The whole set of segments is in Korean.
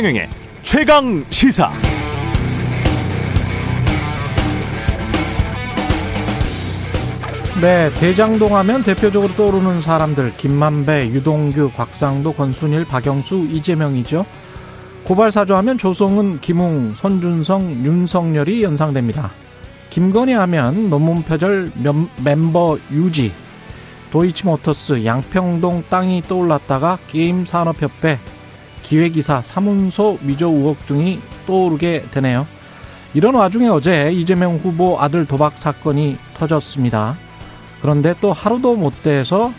최경영의 최강 시사. 네, 대장동 하면 대표적으로 떠오르는 사람들 김만배, 유동규, 곽상도, 권순일, 박영수, 이재명이죠. 고발 사주 하면 조성은, 김웅, 손준성, 윤석열이 연상됩니다. 김건희 하면 논문 표절 멤버 유지, 도이치모터스, 양평동 땅이 떠올랐다가 게임산업협회, 기획이사, 사문서 위조 의혹 등이 떠오르게 되네요. 이런 와중에 어제 이재명 후보 아들 도박 사건이 터졌습니다. 그런데 또 하루도 못 돼서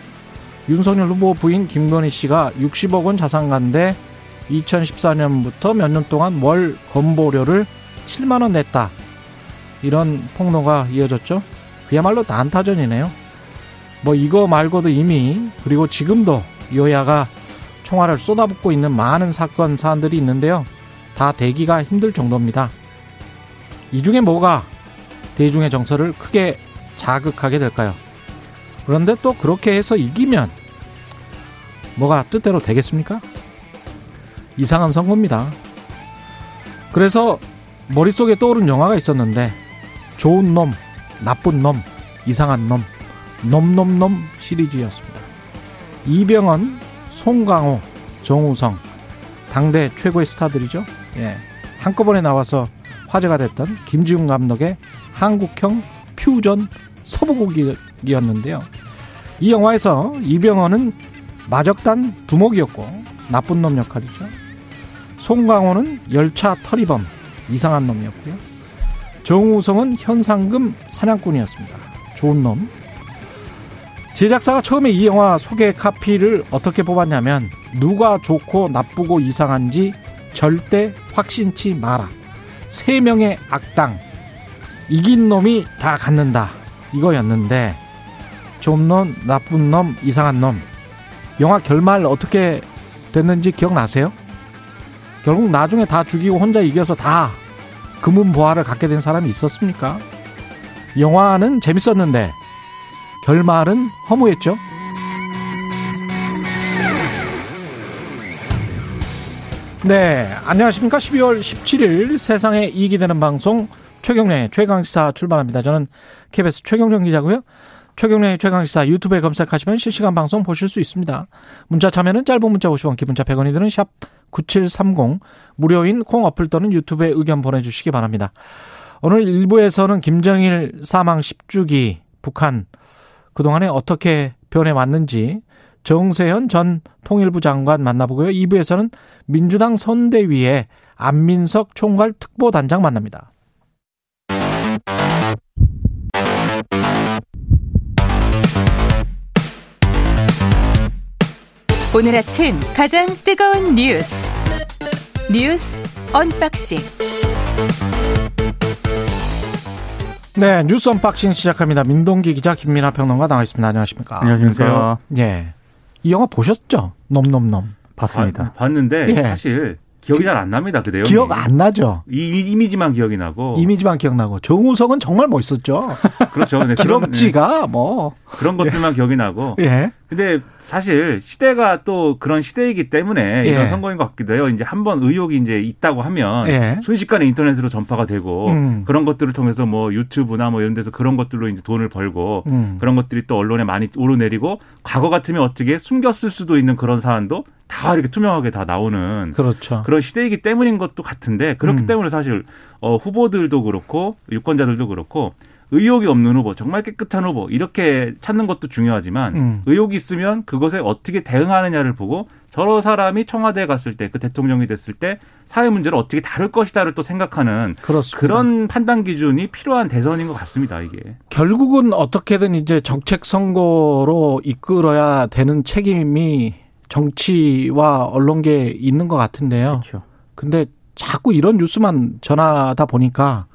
윤석열 후보 부인 김건희 씨가 60억 원 자산가인데 2014년부터 몇 년 동안 월 건보료를 7만 원 냈다. 이런 폭로가 이어졌죠. 그야말로 난타전이네요. 뭐 이거 말고도 이미 그리고 지금도 여야가 총알을 쏟아붓고 있는 많은 사건 사안들이 있는데요. 다 대기가 힘들 정도입니다. 이 중에 뭐가 대중의 정서를 크게 자극하게 될까요? 그런데 또 그렇게 해서 이기면 뭐가 뜻대로 되겠습니까? 이상한 선거입니다. 그래서 머릿속에 떠오른 영화가 있었는데 좋은 놈, 나쁜 놈, 이상한 놈, 놈놈놈 시리즈였습니다. 이병헌, 송강호, 정우성 당대 최고의 스타들이죠. 예. 한꺼번에 나와서 화제가 됐던 김지훈 감독의 한국형 퓨전 서부곡이었는데요. 이 영화에서 이병헌은 마적단 두목이었고 나쁜 놈 역할이죠. 송강호는 열차 터리범 이상한 놈이었고요. 정우성은 현상금 사냥꾼이었습니다. 좋은 놈. 제작사가 처음에 이 영화 소개 카피를 어떻게 뽑았냐면 누가 좋고 나쁘고 이상한지 절대 확신치 마라. 세 명의 악당 이긴 놈이 다 갖는다. 이거였는데 좋은 놈, 나쁜 놈, 이상한 놈. 영화 결말 어떻게 됐는지 기억나세요? 결국 나중에 다 죽이고 혼자 이겨서 다 금은 보화를 갖게 된 사람이 있었습니까? 영화는 재밌었는데 결말은 허무했죠. 네, 안녕하십니까? 12월 17일 세상에 이익이 되는 방송 최경련의 최강시사 출발합니다. 저는 KBS 최경련 기자고요. 최경련의 최강시사 유튜브에 검색하시면 실시간 방송 보실 수 있습니다. 문자 참여는 짧은 문자 50원, 기본자 100원이 드는 샵 9730, 무료인 콩 어플 또는 유튜브에 의견 보내주시기 바랍니다. 오늘 1부에서는 김정일 사망 10주기 북한 그동안에 어떻게 변해 왔는지 정세현 전 통일부 장관 만나보고요. 2부에서는 민주당 선대위의 안민석 총괄 특보단장 만납니다. 오늘 아침 가장 뜨거운 뉴스 뉴스 unboxing 네 뉴스 unboxing 시작합니다. 민동기 기자 김민하 평론가 나와 있습니다. 안녕하십니까? 안녕하십니까? 예, 이 영화 보셨죠? 놈놈놈 봤습니다. 아, 봤는데 예. 사실 기억이 잘 안 납니다. 그 내용이. 기억 안 나죠? 이, 이미지만 기억이 나고. 이미지만 기억나고 정우성은 정말 멋있었죠. 그렇죠. 그런, 기럭지가 뭐 네, 그런 것들만 기억이 나고. 예. 근데 사실 시대가 또 그런 시대이기 때문에 예. 이런 선거인 것 같기도 해요. 이제 한 번 의혹이 이제 있다고 하면 예. 순식간에 인터넷으로 전파가 되고 음. 그런 것들을 통해서 뭐 유튜브나 뭐 이런 데서 그런 것들로 이제 돈을 벌고 음. 그런 것들이 또 언론에 많이 오르내리고 과거 같으면 어떻게 숨겼을 수도 있는 그런 사안도 다 이렇게 투명하게 다 나오는 그렇죠. 그런 시대이기 때문인 것도 같은데 그렇기 음. 때문에 사실 어, 후보들도 그렇고 유권자들도 그렇고 의혹이 없는 후보, 정말 깨끗한 후보 이렇게 찾는 것도 중요하지만 음. 의혹이 있으면 그것에 어떻게 대응하느냐를 보고 저러 사람이 청와대에 갔을 때 그 대통령이 됐을 때 사회 문제를 어떻게 다룰 것이다를 또 생각하는 그렇습니다. 그런 판단 기준이 필요한 대선인 것 같습니다. 이게 결국은 어떻게든 이제 정책 선거로 이끌어야 되는 책임이 정치와 언론계에 있는 것 같은데요. 그렇죠. 근데 자꾸 이런 뉴스만 전하다 보니까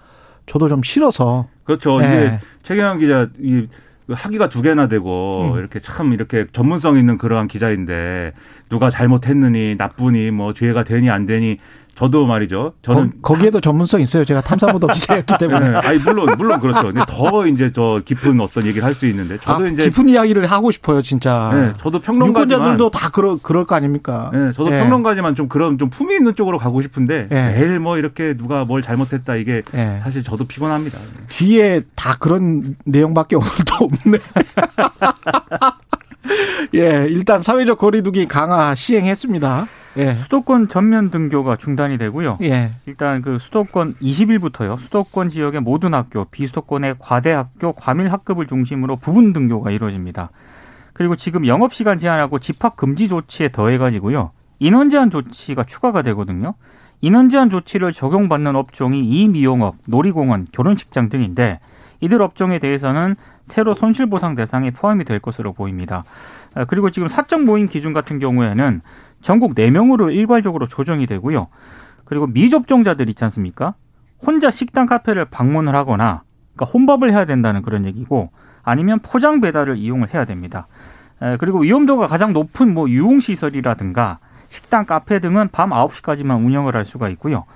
저도 좀 싫어서 그렇죠. 네. 이제 최경환 기자 이 학위가 두 개나 되고 음. 이렇게 참 이렇게 전문성 있는 그러한 기자인데 누가 잘못했느니 나쁘니 뭐 죄가 되니 안 되니 저도 말이죠. 저는 거, 기에도 전문성 있어요. 제가 탐사보도 기자였기 때문에. 네, 아니 물론 물론 그렇죠. 근데 더 이제 저 깊은 어떤 얘기를 할 수 있는데 저도 아, 이제 깊은 이야기를 하고 싶어요, 진짜. 네, 저도 평론가지만 유권자들도 다 그럴 그럴 거 아닙니까? 네, 저도 네. 평론가지만 좀 그런 좀 품위 있는 쪽으로 가고 싶은데 네. 매일 뭐 이렇게 누가 뭘 잘못했다 이게 네. 사실 저도 피곤합니다. 뒤에 다 그런 내용밖에 오늘도 없네. 예, 일단 사회적 거리두기 강화 시행했습니다. 예. 수도권 전면 등교가 중단이 되고요. 예. 일단 그 수도권 20일부터요. 수도권 지역의 모든 학교, 비수도권의 과대학교, 과밀학급을 중심으로 부분 등교가 이루어집니다. 그리고 지금 영업 시간 제한하고 집합 금지 조치에 더해 가지고요. 인원 제한 조치가 추가가 되거든요. 인원 제한 조치를 적용받는 업종이 이미용업, 놀이공원, 결혼식장 등인데 이들 업종에 대해서는 새로 손실보상 대상에 포함이 될 것으로 보입니다. 아, 그리고 지금 사적 모임 기준 같은 경우에는 전국 4명으로 일괄적으로 조정이 되고요. 그리고 미접종자들 있지 않습니까? 혼자 식당 카페를 방문을 하거나 그러니까 혼밥을 해야 된다는 그런 얘기고 아니면 포장 배달을 이용을 해야 됩니다. 그리고 위험도가 가장 높은 뭐 유흥시설이라든가 식당, 카페 등은 밤 9시까지만 운영을 할 수가 있고요.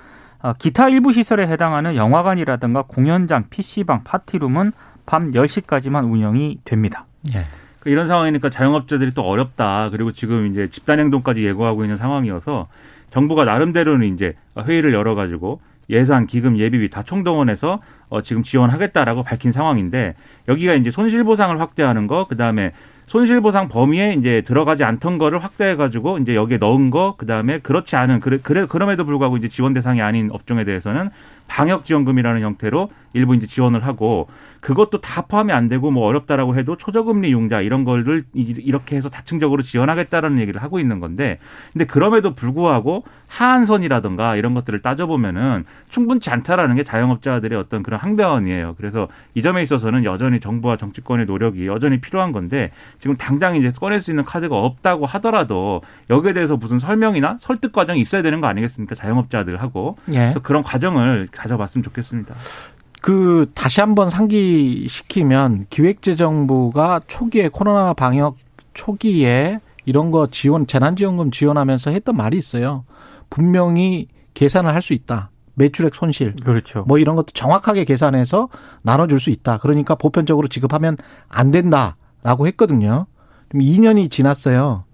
아, 기타 일부 시설에 해당하는 영화관이라든가 공연장, PC방, 파티룸은 밤 10시까지만 운영이 됩니다. 예. 그 이런 상황이니까 자영업자들이 또 어렵다. 그리고 지금 이제 집단행동까지 예고하고 있는 상황이어서 정부가 나름대로는 이제 회의를 열어가지고 예산, 기금, 예비비 다 총동원해서 어 지금 지원하겠다라고 밝힌 상황인데 여기가 이제 손실보상을 확대하는 거, 그 다음에 손실보상 범위에 이제 들어가지 않던 거를 확대해가지고 이제 여기에 넣은 거, 그 다음에 그렇지 않은 그래, 그래 그럼에도 불구하고 이제 지원 대상이 아닌 업종에 대해서는 방역지원금이라는 형태로 일부 이제 지원을 하고 그것도 다 포함이 안 되고 뭐 어렵다라고 해도 초저금리 융자 이런 거를 이렇게 해서 다층적으로 지원하겠다라는 얘기를 하고 있는 건데 근데 그럼에도 불구하고 하한선이라든가 이런 것들을 따져보면은 충분치 않다라는 게 자영업자들의 어떤 그런 항변이에요. 그래서 이 점에 있어서는 여전히 정부와 정치권의 노력이 여전히 필요한 건데 지금 당장 이제 꺼낼 수 있는 카드가 없다고 하더라도 여기에 대해서 무슨 설명이나 설득 과정이 있어야 되는 거 아니겠습니까? 자영업자들하고 예. 그런 과정을 가져봤으면 좋겠습니다. 그 다시 한번 상기시키면 기획재정부가 초기에 코로나 방역 초기에 이런 거 지원 재난지원금 지원하면서 했던 말이 있어요. 분명히 계산을 할 수 있다. 매출액 손실. 그렇죠. 뭐 이런 것도 정확하게 계산해서 나눠줄 수 있다. 그러니까 보편적으로 지급하면 안 된다라고 했거든요. 2년이 지났어요.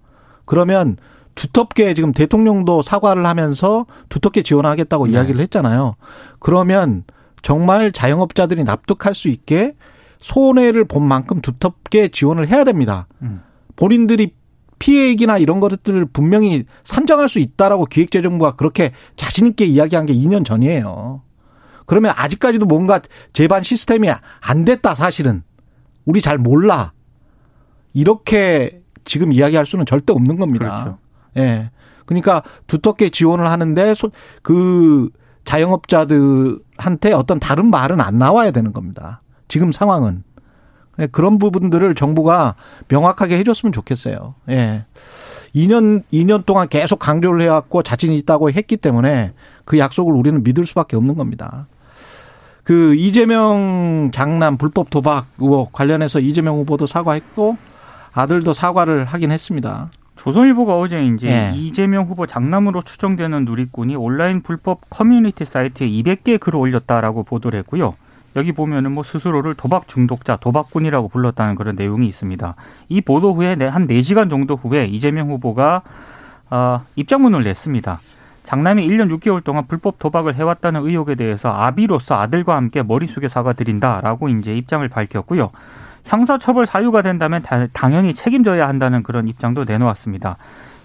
그러면 두텁게 지금 대통령도 사과를 하면서 두텁게 지원하겠다고 네. 이야기를 했잖아요. 그러면 정말 자영업자들이 납득할 수 있게 손해를 본 만큼 두텁게 지원을 해야 됩니다. 음. 본인들이 피해액이나 이런 것들을 분명히 산정할 수 있다라고 기획재정부가 그렇게 자신 있게 이야기한 게 2년 전이에요. 그러면 아직까지도 뭔가 재반 시스템이 안 됐다, 사실은. 우리 잘 몰라. 이렇게 지금 이야기할 수는 절대 없는 겁니다. 그렇죠. 예. 그러니까 두텁게 지원을 하는데 그 자영업자들한테 어떤 다른 말은 안 나와야 되는 겁니다. 지금 상황은. 네, 그런 부분들을 정부가 명확하게 해줬으면 좋겠어요. 예. 2년, 2년 동안 계속 강조를 해왔고 자신이 있다고 했기 때문에 그 약속을 우리는 믿을 수밖에 없는 겁니다. 그 이재명 장남 불법 도박 의혹 관련해서 이재명 후보도 사과했고 아들도 사과를 하긴 했습니다. 조선일보가 어제 이제 네. 이재명 후보 장남으로 추정되는 누리꾼이 온라인 불법 커뮤니티 사이트에 200개 글을 올렸다라고 보도를 했고요. 여기 보면은 뭐 스스로를 도박 중독자, 도박꾼이라고 불렀다는 그런 내용이 있습니다. 이 보도 후에 한 4시간 정도 후에 이재명 후보가 어, 입장문을 냈습니다. 장남이 1년 6개월 동안 불법 도박을 해왔다는 의혹에 대해서 아비로서 아들과 함께 머리 숙여 사과드린다라고 이제 입장을 밝혔고요. 형사처벌 사유가 된다면 당연히 책임져야 한다는 그런 입장도 내놓았습니다.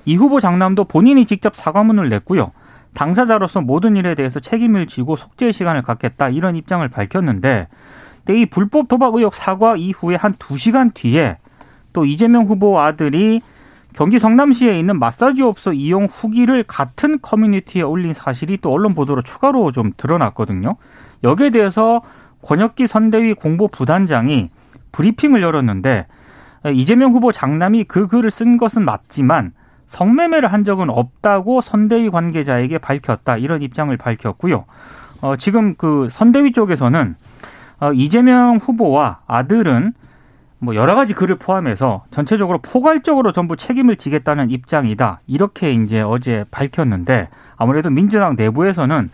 이 후보 장남도 본인이 직접 사과문을 냈고요. 당사자로서 모든 일에 대해서 책임을 지고 속죄의 시간을 갖겠다 이런 입장을 밝혔는데 이 불법 도박 의혹 사과 이후에 한 두시간 뒤에 또 이재명 후보 아들이 경기 성남시에 있는 마사지 업소 이용 후기를 같은 커뮤니티에 올린 사실이 또 언론 보도로 추가로 좀 드러났거든요. 여기에 대해서 권혁기 선대위 공보 부단장이 브리핑을 열었는데 이재명 후보 장남이 그 글을 쓴 것은 맞지만 성매매를 한 적은 없다고 선대위 관계자에게 밝혔다 이런 입장을 밝혔고요. 어, 지금 그 선대위 쪽에서는 어, 이재명 후보와 아들은 뭐 여러 가지 글을 포함해서 전체적으로 포괄적으로 전부 책임을 지겠다는 입장이다. 이렇게 이제 어제 밝혔는데 아무래도 민주당 내부에서는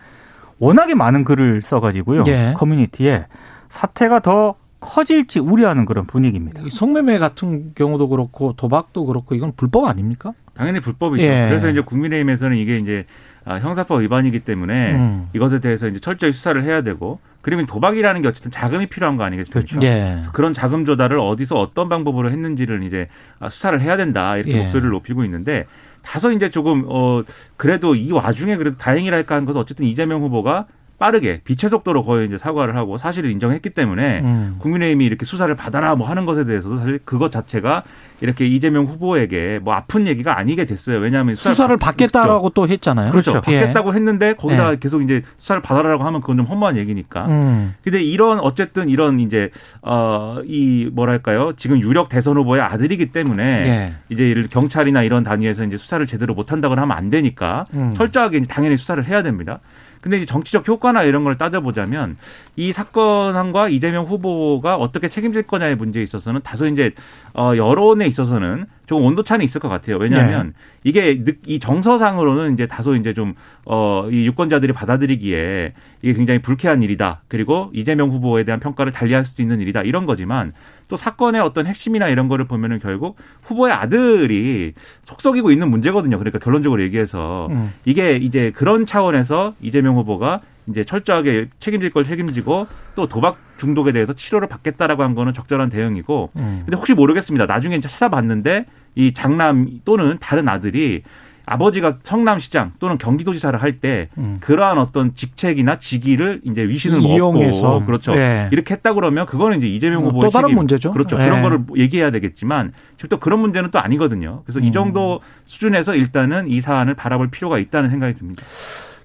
워낙에 많은 글을 써가지고요. 예. 커뮤니티에 사태가 더 커질지 우려하는 그런 분위기입니다. 성매매 같은 경우도 그렇고 도박도 그렇고 이건 불법 아닙니까? 당연히 불법이죠. 예. 그래서 이제 국민의힘에서는 이게 이제 아, 형사법 위반이기 때문에 음. 이것에 대해서 이제 철저히 수사를 해야 되고 그러면 도박이라는 게 어쨌든 자금이 필요한 거 아니겠습니까? 그렇죠. 예. 그런 자금 조달을 어디서 어떤 방법으로 했는지를 이제 아, 수사를 해야 된다 이렇게 예. 목소리를 높이고 있는데 다소 이제 조금 어 그래도 이 와중에 그래도 다행이랄까 하는 것은 어쨌든 이재명 후보가 빠르게 빛의 속도로 거의 이제 사과를 하고 사실을 인정했기 때문에 음. 국민의힘이 이렇게 수사를 받아라 뭐 하는 것에 대해서도 사실 그것 자체가 이렇게 이재명 후보에게 뭐 아픈 얘기가 아니게 됐어요. 왜냐하면 수사를, 수사를 받겠다라고 그렇죠. 또 했잖아요. 그렇죠. 그렇죠. 받겠다고 예. 했는데 거기다 예. 계속 이제 수사를 받아라라고 하면 그건 좀 허무한 얘기니까. 음. 근데 이런 어쨌든 이런 이제 어이 뭐랄까요? 지금 유력 대선 후보의 아들이기 때문에 예. 이제 경찰이나 이런 단위에서 이제 수사를 제대로 못 한다거나 하면 안 되니까 음. 철저하게 당연히 수사를 해야 됩니다. 근데 이제 정치적 효과나 이런 걸 따져보자면 이 사건과 이재명 후보가 어떻게 책임질 거냐의 문제에 있어서는 다소 이제 어 여론에 있어서는 좀 온도 차는 있을 것 같아요. 왜냐하면 네. 이게 이 정서상으로는 이제 다소 이제 좀 어 이 유권자들이 받아들이기에 이게 굉장히 불쾌한 일이다. 그리고 이재명 후보에 대한 평가를 달리할 수 있는 일이다. 이런 거지만 또 사건의 어떤 핵심이나 이런 거를 보면은 결국 후보의 아들이 속썩이고 있는 문제거든요. 그러니까 결론적으로 얘기해서 음. 이게 이제 그런 차원에서 이재명 후보가 이제 철저하게 책임질 걸 책임지고 또 도박 중독에 대해서 치료를 받겠다라고 한 거는 적절한 대응이고 음. 근데 혹시 모르겠습니다. 나중에 이제 찾아봤는데 이 장남 또는 다른 아들이 아버지가 성남시장 또는 경기도지사를 할때 음. 그러한 어떤 직책이나 직위를 이제 위신을 이용해서 먹고 그렇죠 네. 이렇게 했다 그러면 그거는 이제 이재명 어, 후보의 또 다른 책임. 문제죠. 그렇죠 네. 그런 거를 얘기해야 되겠지만 지금 또 그런 문제는 또 아니거든요. 그래서 음. 이 정도 수준에서 일단은 이 사안을 바라볼 필요가 있다는 생각이 듭니다.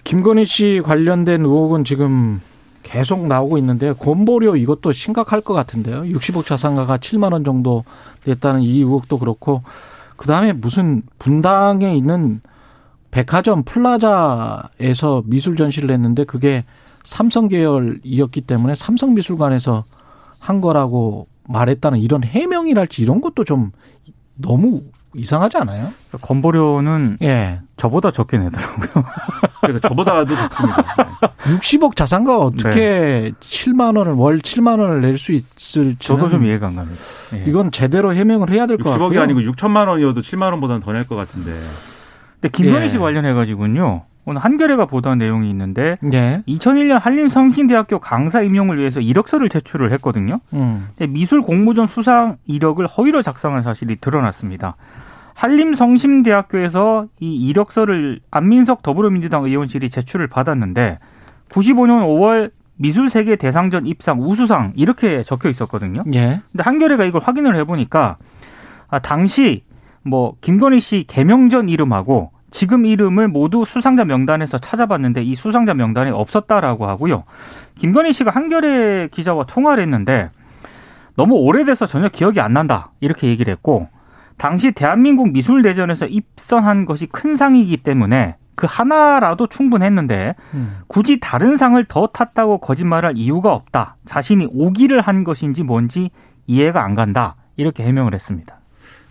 김건희 씨 관련된 의혹은 지금 계속 나오고 있는데 건보료 이것도 심각할 것 같은데요. 60억 자산가가 7만 원 정도 됐다는 이 의혹도 그렇고 그 다음에 무슨 분당에 있는 백화점 플라자에서 미술 전시를 했는데 그게 삼성 계열이었기 때문에 삼성 미술관에서 한 거라고 말했다는 이런 해명이랄지 이런 것도 좀 너무 이상하지 않아요? 건보료는 예. 저보다 적게 내더라고요. 그러니까 저보다도 적습니다. 60억 자산가 어떻게 네. 7만 원을 월 7만 원을 낼 수 있을지 저도 좀 이해가 안 갑니다. 예. 이건 제대로 해명을 해야 될 것 같고요. 60억이 아니고 6천만 원이어도 7만 원보다는 더 낼 것 같은데. 근데 김건희 예. 씨 관련해 가지고는요. 오늘 한겨레가 보도한 내용이 있는데 예. 2001년 한림성신대학교 강사 임용을 위해서 이력서를 제출을 했거든요. 음. 미술 공모전 수상 이력을 허위로 작성한 사실이 드러났습니다. 한림성심대학교에서 이 이력서를 안민석 더불어민주당 의원실이 제출을 받았는데 95년 5월 미술세계 대상전 입상 우수상 이렇게 적혀 있었거든요. 예. 근데 한겨레가 이걸 확인을 해보니까 아, 당시 뭐 김건희 씨 개명 전 이름하고 지금 이름을 모두 수상자 명단에서 찾아봤는데 이 수상자 명단에 없었다라고 하고요. 김건희 씨가 한겨레 기자와 통화를 했는데 너무 오래돼서 전혀 기억이 안 난다 이렇게 얘기를 했고 당시 대한민국 미술대전에서 입선한 것이 큰 상이기 때문에 그 하나라도 충분했는데 음. 굳이 다른 상을 더 탔다고 거짓말할 이유가 없다. 자신이 오기를 한 것인지 뭔지 이해가 안 간다. 이렇게 해명을 했습니다.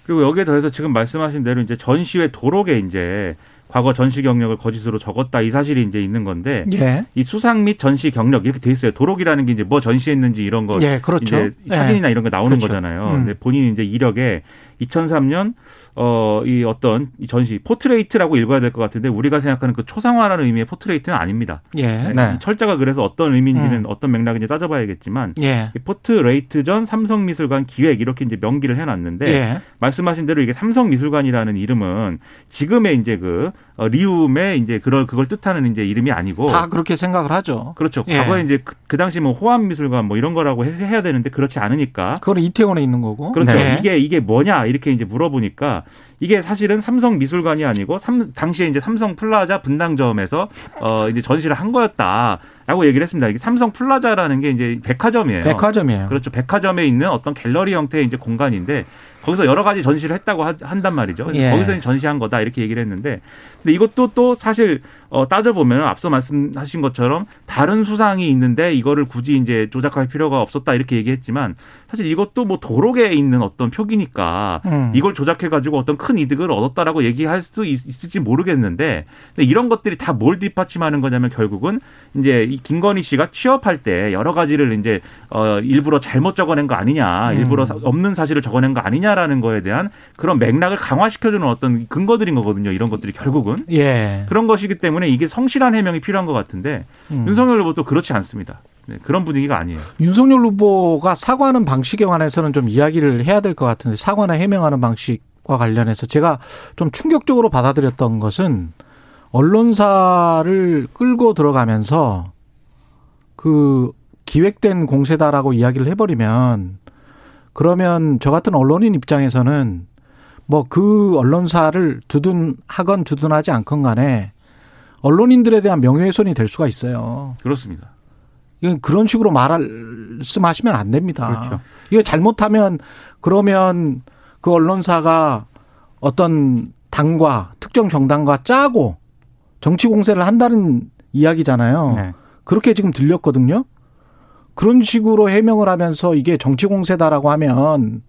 그리고 여기에 더해서 지금 말씀하신 대로 이제 전시회 도록에 이제 과거 전시 경력을 거짓으로 적었다 이 사실이 이제 있는 건데 예. 이 수상 및 전시 경력 이렇게 돼 있어요. 도록이라는 게 이제 뭐 전시했는지 이런 거 예, 그렇죠. 이제 사진이나 예. 이런 거 나오는 그렇죠. 거잖아요. 음. 근데 본인 이제 이력에 2003년 어, 이 어떤 이 전시 portrait라고 읽어야 될 것 같은데 우리가 생각하는 그 초상화라는 의미의 portrait는 아닙니다. 예. 네. 철자가 그래서 어떤 의미인지는 음. 어떤 맥락인지 따져봐야겠지만 예. 이 portrait 전 삼성미술관 기획 이렇게 이제 명기를 해놨는데 예. 말씀하신 대로 이게 삼성미술관이라는 이름은 지금의 이제 그 어, 리움의 이제 그걸 그걸 뜻하는 이제 이름이 아니고 다 그렇게 생각을 하죠. 그렇죠. 예. 과거에 이제 그, 그 당시 뭐 호암미술관 뭐 이런 거라고 해야 되는데 그렇지 않으니까 그거는 이태원에 있는 거고 그렇죠. 네. 이게 이게 뭐냐 이렇게 이제 물어보니까 이게 사실은 삼성 미술관이 아니고 삼, 당시에 이제 삼성 플라자 분당점에서 어 이제 전시를 한 거였다라고 얘기를 했습니다. 이게 삼성 플라자라는 게 이제 백화점이에요. 백화점이에요. 그렇죠. 백화점에 있는 어떤 갤러리 형태의 이제 공간인데 거기서 여러 가지 전시를 했다고 하, 한단 말이죠. 예. 거기서 전시한 거다 이렇게 얘기를 했는데 근데 이것도 또 사실 어, 따져보면 앞서 말씀하신 것처럼 다른 수상이 있는데 이거를 굳이 이제 조작할 필요가 없었다 이렇게 얘기했지만 사실 이것도 뭐 도록에 있는 어떤 표기니까 음. 이걸 조작해가지고 어떤 큰 이득을 얻었다라고 얘기할 수 있, 을지 모르겠는데 근데 이런 것들이 다 뭘 뒷받침하는 거냐면 결국은 이제 이 김건희 씨가 취업할 때 여러 가지를 이제 어 일부러 잘못 적어낸 거 아니냐, 음. 일부러 사- 없는 사실을 적어낸 거 아니냐라는 거에 대한 그런 맥락을 강화시켜주는 어떤 근거들인 거거든요. 이런 것들이 결국은 예. 그런 것이기 때문에 이게 성실한 해명이 필요한 것 같은데 음. 윤석열 후보도 그렇지 않습니다. 네, 그런 분위기가 아니에요. 윤석열 후보가 사과하는 방식에 관해서는 좀 이야기를 해야 될 것 같은데 사과나 해명하는 방식과 관련해서 제가 좀 충격적으로 받아들였던 것은 언론사를 끌고 들어가면서 그 기획된 공세다라고 이야기를 해버리면 그러면 저 같은 언론인 입장에서는 뭐 그 언론사를 두둔하건 두둔하지 않건 간에 언론인들에 대한 명예훼손이 될 수가 있어요. 그렇습니다. 이건 그런 식으로 말씀하시면 안 됩니다. 그렇죠. 이거 잘못하면 그러면 그 언론사가 어떤 당과 특정 정당과 짜고 정치 공세를 한다는 이야기잖아요. 네. 그렇게 지금 들렸거든요. 그런 식으로 해명을 하면서 이게 정치 공세다라고 하면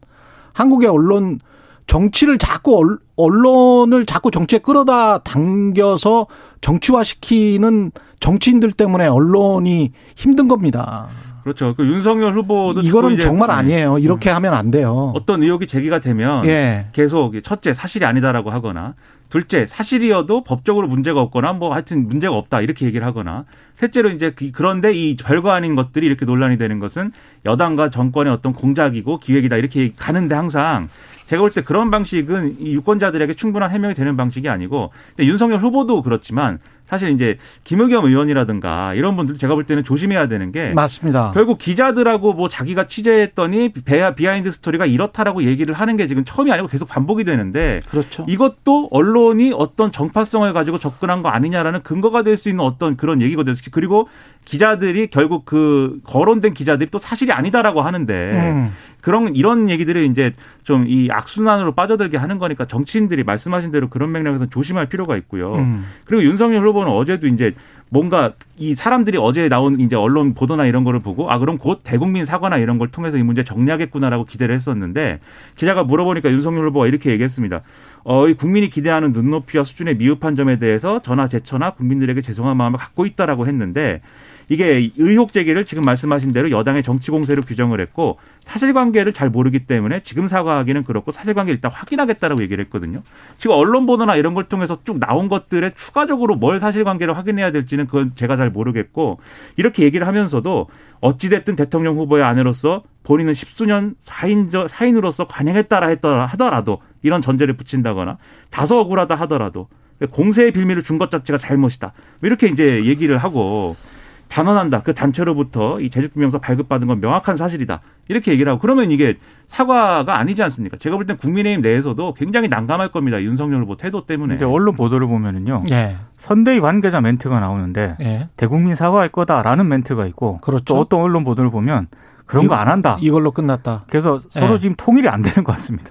한국의 언론 정치를 자꾸 얼- 언론을 자꾸 정치에 끌어다 당겨서 정치화시키는 정치인들 때문에 언론이 힘든 겁니다. 그렇죠. 그 윤석열 후보도 이거는 정말 네. 아니에요. 이렇게 하면 안 돼요. 어떤 의혹이 제기가 되면 예. 계속 첫째 사실이 아니다라고 하거나 둘째 사실이어도 법적으로 문제가 없거나 뭐 하여튼 문제가 없다 이렇게 얘기를 하거나 셋째로 이제 그- 그런데 이 별거 아닌 것들이 이렇게 논란이 되는 것은 여당과 정권의 어떤 공작이고 기획이다 이렇게 가는데 항상 제가 볼 때 그런 방식은 이 유권자들에게 충분한 해명이 되는 방식이 아니고 근데 윤석열 후보도 그렇지만 사실 이제 김의겸 의원이라든가 이런 분들 제가 볼 때는 조심해야 되는 게 맞습니다. 결국 기자들하고 뭐 자기가 취재했더니 비- behind story가 이렇다라고 얘기를 하는 게 지금 처음이 아니고 계속 반복이 되는데 그렇죠. 이것도 언론이 어떤 정파성을 가지고 접근한 거 아니냐라는 근거가 될 수 있는 어떤 그런 얘기거든요. 그리고 기자들이 결국 그 거론된 기자들이 또 사실이 아니다라고 하는데 음. 그런 이런 얘기들을 이제 좀 이 악순환으로 빠져들게 하는 거니까 정치인들이 말씀하신 대로 그런 맥락에서 조심할 필요가 있고요. 음. 그리고 윤석열 후보는 어제도 이제 뭔가 이 사람들이 어제 나온 이제 언론 보도나 이런 거를 보고 아 그럼 곧 대국민 사과나 이런 걸 통해서 이 문제 정리하겠구나라고 기대를 했었는데 기자가 물어보니까 윤석열 후보가 이렇게 얘기했습니다. 어, 이 국민이 기대하는 눈높이와 수준의 미흡한 점에 대해서 전화 제처나 국민들에게 죄송한 마음을 갖고 있다라고 했는데 이게 의혹 제기를 지금 말씀하신 대로 여당의 정치 공세로 규정을 했고 사실관계를 잘 모르기 때문에 지금 사과하기는 그렇고 사실관계를 일단 확인하겠다라고 얘기를 했거든요. 지금 언론 보도나 이런 걸 통해서 쭉 나온 것들에 추가적으로 뭘 사실관계를 확인해야 될지는 그건 제가 잘 모르겠고 이렇게 얘기를 하면서도 어찌됐든 대통령 후보의 아내로서 본인은 십수년 사인저, 사인으로서 관행했다라 했더라 하더라도 이런 전제를 붙인다거나 다소 억울하다 하더라도 공세의 빌미를 준 것 자체가 잘못이다. 이렇게 이제 얘기를 하고 단언한다. 그 단체로부터 이 재직규명서 발급받은 건 명확한 사실이다. 이렇게 얘기를 하고 그러면 이게 사과가 아니지 않습니까? 제가 볼 땐 국민의힘 내에서도 굉장히 난감할 겁니다. 윤석열 후보 태도 때문에. 이제 언론 보도를 보면은요. 예. 선대위 관계자 멘트가 나오는데 예. 대국민 사과할 거다라는 멘트가 있고 그렇죠. 또 어떤 언론 보도를 보면 그런 거 안 한다. 이걸로 끝났다. 그래서 서로 예. 지금 통일이 안 되는 것 같습니다.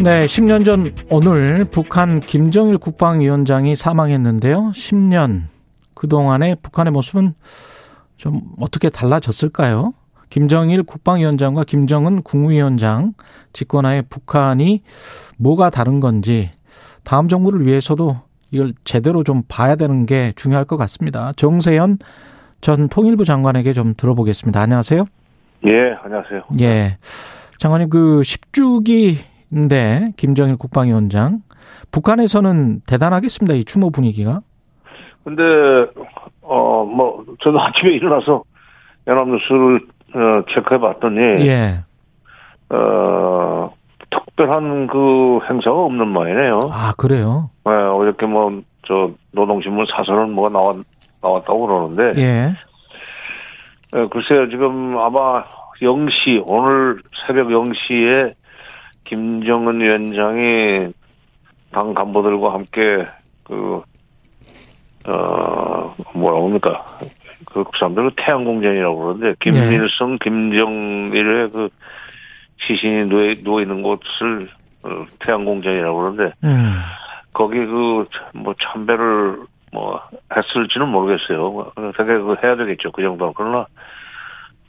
네, 10년 전 오늘 북한 김정일 국방위원장이 사망했는데요. 10년 그동안의 북한의 모습은 좀 어떻게 달라졌을까요? 김정일 국방위원장과 김정은 국무위원장 집권하에 북한이 뭐가 다른 건지 다음 정부를 위해서도 이걸 제대로 좀 봐야 되는 게 중요할 것 같습니다. 정세현 전 통일부 장관에게 좀 들어보겠습니다. 안녕하세요. 예, 안녕하세요. 예. 장관님, 그 10주기 인데, 김정일 국방위원장. 북한에서는 대단하겠습니다, 이 추모 분위기가. 근데, 어, 뭐, 저도 아침에 일어나서 연합뉴스를, 어, 체크해 봤더니, 예. 어, 특, 특별한 그 행사가 없는 모양이네요. 아, 그래요? 네, 어저께 뭐, 저, 노동신문 사설은 뭐가 나왔, 나왔다고 그러는데, 예. 예, 글쎄요, 지금 아마 0시, 오늘 새벽 0시에 김정은 위원장이 당 간부들과 함께 그, 어, 뭐라고 합니까. 그 사람들 은 태양공전이라고 그러는데, 김일성, 김정일의 그 시신이 누워, 누워 있는 곳을 어, 태양공전이라고 그러는데, 음. 거기 그, 뭐, 참배를 뭐, 했을지는 모르겠어요. 되게 그 해야 되겠죠. 그 정도는. 그러나,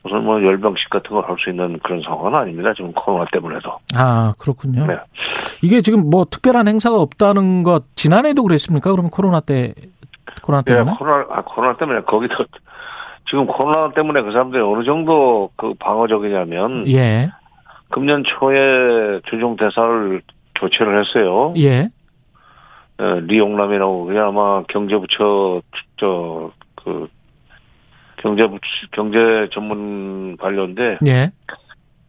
무슨 뭐, 열병식 같은 걸 할 수 있는 그런 상황은 아닙니다. 지금 코로나 때문에도. 아, 그렇군요. 네. 이게 지금 뭐 특별한 행사가 없다는 것, 지난해도 그랬습니까? 그러면 코로나 때, 코로나 예, 때문에? 코로나, 아, 코로나 때문에 거기도, 지금 코로나 때문에 그 사람들이 어느 정도 그 방어적이냐면, 예. 금년 초에 주중 대사를 교체를 했어요. 예. 예, 리용남이라고, 그게 아마 경제부처, 저, 그, 경제부, 경제 전문 관료인데, 예.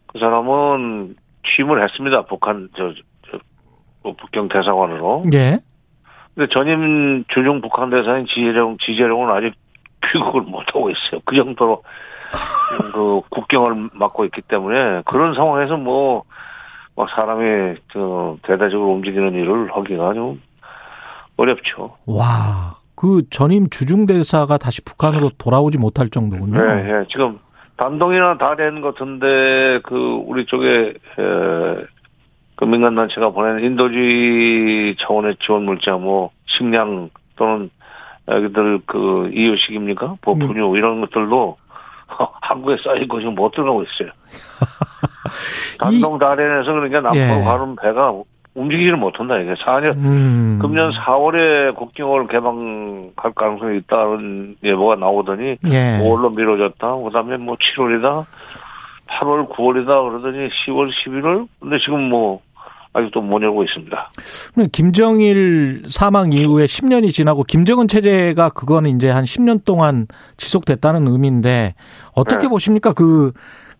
그 사람은 취임을 했습니다. 북한, 저, 저, 뭐 북경 대사관으로. 예. 근데 전임 주중 북한 대사인 지재룡, 지재룡은 아직 귀국을 못 하고 있어요. 그 정도로 그 국경을 막고 있기 때문에 그런 상황에서 뭐, 막 사람이 저 대대적으로 움직이는 일을 하기가 좀 어렵죠. 와. 그 전임 주중대사가 다시 북한으로 돌아오지 못할 정도군요. 네, 예. 지금 단동이나 다된것 같은데 그 우리 쪽에 에, 그 민간단체가 보낸 인도주의 차원의 지원 물자 뭐 식량 또는 여기들 그 이유식입니까? 보분유 이런 것들도 한국에 쌓이고 지금 못 들어가고 있어요. 단동 다련에서 그러니까 남포로 예. 가는 배가 움직이지를 못한다 이게 4년 음. 금년 4월에 국경을 개방할 가능성이 있다는 예보가 나오더니 예. 5월로 미뤄졌다. 그다음에 뭐 7월이다. 8월, 9월이다 그러더니 10월, 11월. 근데 지금 뭐 아직도 못 열고 있습니다. 김정일 사망 이후에 10년이 지나고 김정은 체제가 그거는 이제 한 10년 동안 지속됐다는 의미인데 어떻게 네. 보십니까? 그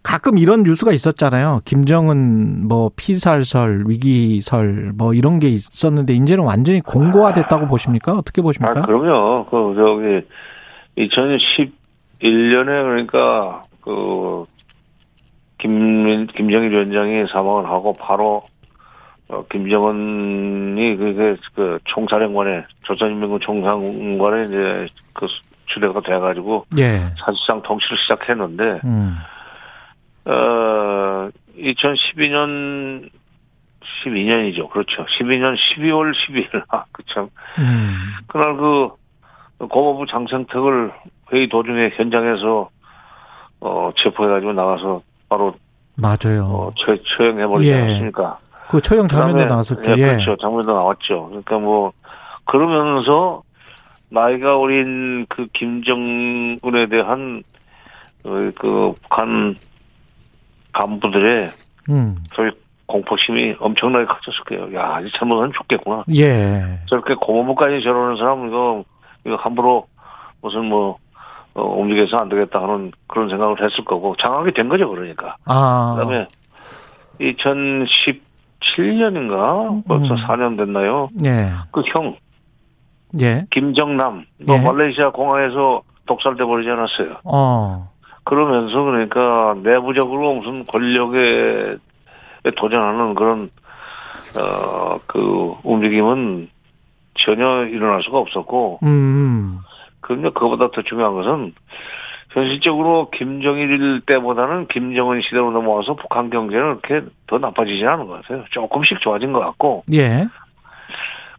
가끔 이런 뉴스가 있었잖아요. 김정은 뭐 피살설, 위기설 뭐 이런 게 있었는데 이제는 완전히 공고화됐다고 보십니까? 어떻게 보십니까? 아, 그럼요. 그 저기 2011년에 그러니까 그 김, 김정일 위원장이 사망을 하고 바로 어, 김정은이 그게 그 총사령관에 조선인민군 총사령관에 이제 그 주대가 돼가지고 예. 사실상 통치를 시작했는데 음. 어 2012년 12년이죠. 그렇죠. 12년 12월 12일. 아, 그참 음. 그날 그 고모부 장성택을 회의 도중에 현장에서 어 체포해가지고 나가서 바로 맞아요. 어 처, 처형해버리지 예. 않았습니까? 그 처형 장면도 나왔었죠. 예, 예. 그렇죠. 장면도 나왔죠. 그러니까 뭐 그러면서 나이가 어린 그 김정은에 대한 어, 그 북한 간부들의 음. 소위 공포심이 엄청나게 커졌을 거예요. 야, 이 잘못하면 죽겠구나. 예. 저렇게 고모부까지 저러는 사람 이거 이거 함부로 무슨 뭐 어, 움직여서 안 되겠다 하는 그런 생각을 했을 거고 장악이 된 거죠 그러니까 아. 그 다음에 2017년인가 벌써 음. 4년 됐나요? 예. 그 형 예. 김정남 뭐 예. 말레이시아 공항에서 독살돼 버리지 않았어요. 어. 그러면서 그러니까 내부적으로 무슨 권력에 도전하는 그런 어 그 움직임은 전혀 일어날 수가 없었고 음. 그런데 그보다 더 중요한 것은 현실적으로 김정일 때보다는 김정은 시대로 넘어와서 북한 경제는 그렇게 더 나빠지지 않은 것 같아요. 조금씩 좋아진 것 같고 예.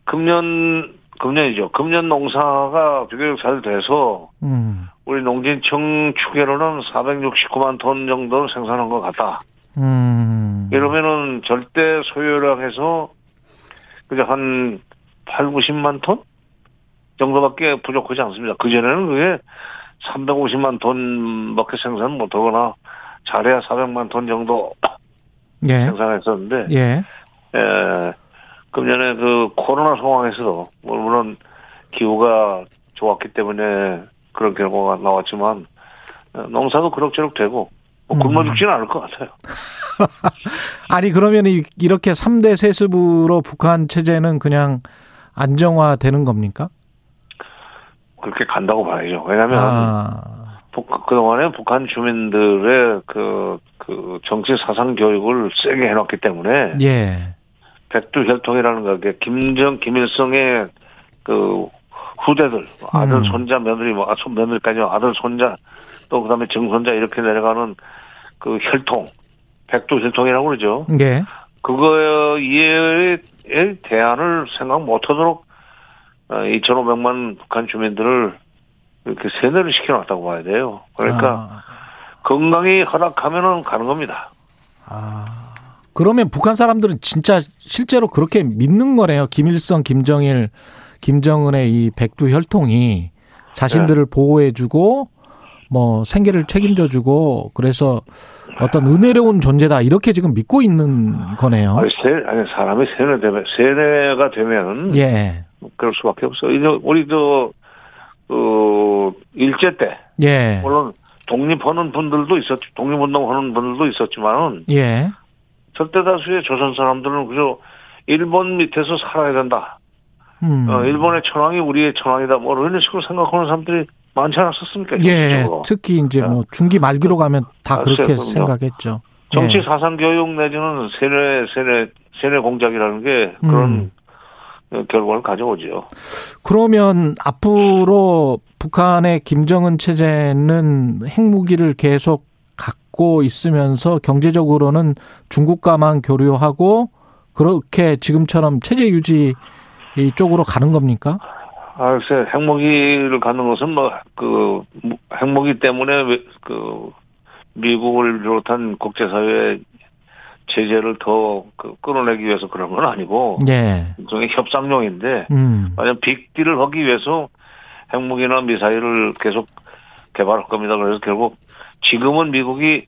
금년 금년이죠. 금년 농사가 비교적 잘 돼서 음. 우리 농진청 추계로는 469만 톤 정도를 생산한 것 같다. 음. 이러면은 절대 소요량에서 그저 한 8, 90만 톤 정도밖에 부족하지 않습니다. 그전에는 그게 350만 톤밖에 생산 못하거나 잘해야 400만 톤 정도 예. 생산했었는데 예. 에, 금년에 그 코로나 상황에서도 뭐 물론 기후가 좋았기 때문에 그런 결과가 나왔지만 어, 농사도 그럭저럭 되고 뭐 굶어 죽지는 않을 것 같아요. 아니 그러면 이- 이렇게 3대 세습으로 북한 체제는 그냥 안정화되는 겁니까? 그렇게 간다고 봐야죠. 왜냐하면 아, 북- 그동안에 북한 주민들의 그, 그 정치 사상 교육을 세게 해놨기 때문에 예. 백두혈통이라는 거, 그 김정, 김일성의 그 후대들, 아들, 음. 손자, 며느리, 뭐, 아, 손, 며느리까지 아들, 손자, 또 그 다음에 증손자 이렇게 내려가는 그 혈통, 백두 혈통이라고 그러죠. 예. 그거에 대안을 생각 못하도록 2,500만 북한 주민들을 이렇게 세뇌를 시켜놨다고 봐야 돼요. 그러니까 아, 건강이 허락하면은 가는 겁니다. 아. 그러면 북한 사람들은 진짜 실제로 그렇게 믿는 거네요. 김일성, 김정일, 김정은의 이 백두 혈통이 자신들을 네. 보호해주고 뭐 생계를 책임져주고 그래서 어떤 은혜로운 존재다 이렇게 지금 믿고 있는 거네요. 아니, 세, 아니 사람이 세뇌 되면 세뇌가 되면 예, 그럴 수밖에 없어. 이제 우리 저 그, 일제 때 예, 물론 독립하는 분들도 있었, 독립운동하는 분들도 있었지만은 예, 절대 다수의 조선 사람들은 그저 일본 밑에서 살아야 된다. 음. 어, 일본의 천황이 우리의 천황이다. 뭐 이런 식으로 생각하는 사람들이 많지 않았었습니까? 예, 정치적으로. 특히 이제 뭐 중기 말기로 가면 다 아, 그렇게 그럼요. 생각했죠. 정치 예. 사상 교육 내지는 세뇌 세뇌 세뇌 공작이라는 게 그런 음. 결과를 가져오죠. 그러면 앞으로 북한의 김정은 체제는 핵무기를 계속 갖고 있으면서 경제적으로는 중국과만 교류하고 그렇게 지금처럼 체제 유지 쪽으로 가는 겁니까? 아, 글쎄, 핵무기를 갖는 것은 뭐, 그, 핵무기 때문에 왜- 그, 미국을 비롯한 국제사회의 제재를 더 그, 끌어내기 위해서 그런 건 아니고, 예. 일종의 협상용인데, 음. 만약 빅딜을 하기 위해서 핵무기나 미사일을 계속 개발할 겁니다. 그래서 결국 지금은 미국이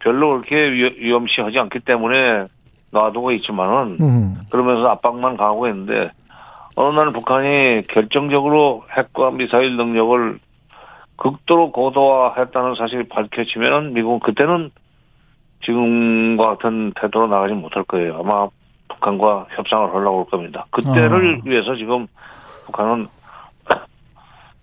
별로 그렇게 위- 위험시하지 않기 때문에 놔두고 있지만은 음. 그러면서 압박만 가하고 있는데 어느 날 북한이 결정적으로 핵과 미사일 능력을 극도로 고도화했다는 사실이 밝혀지면은 미국은 그때는 지금과 같은 태도로 나가지 못할 거예요. 아마 북한과 협상을 하려고 할 겁니다. 그때를 어. 위해서 지금 북한은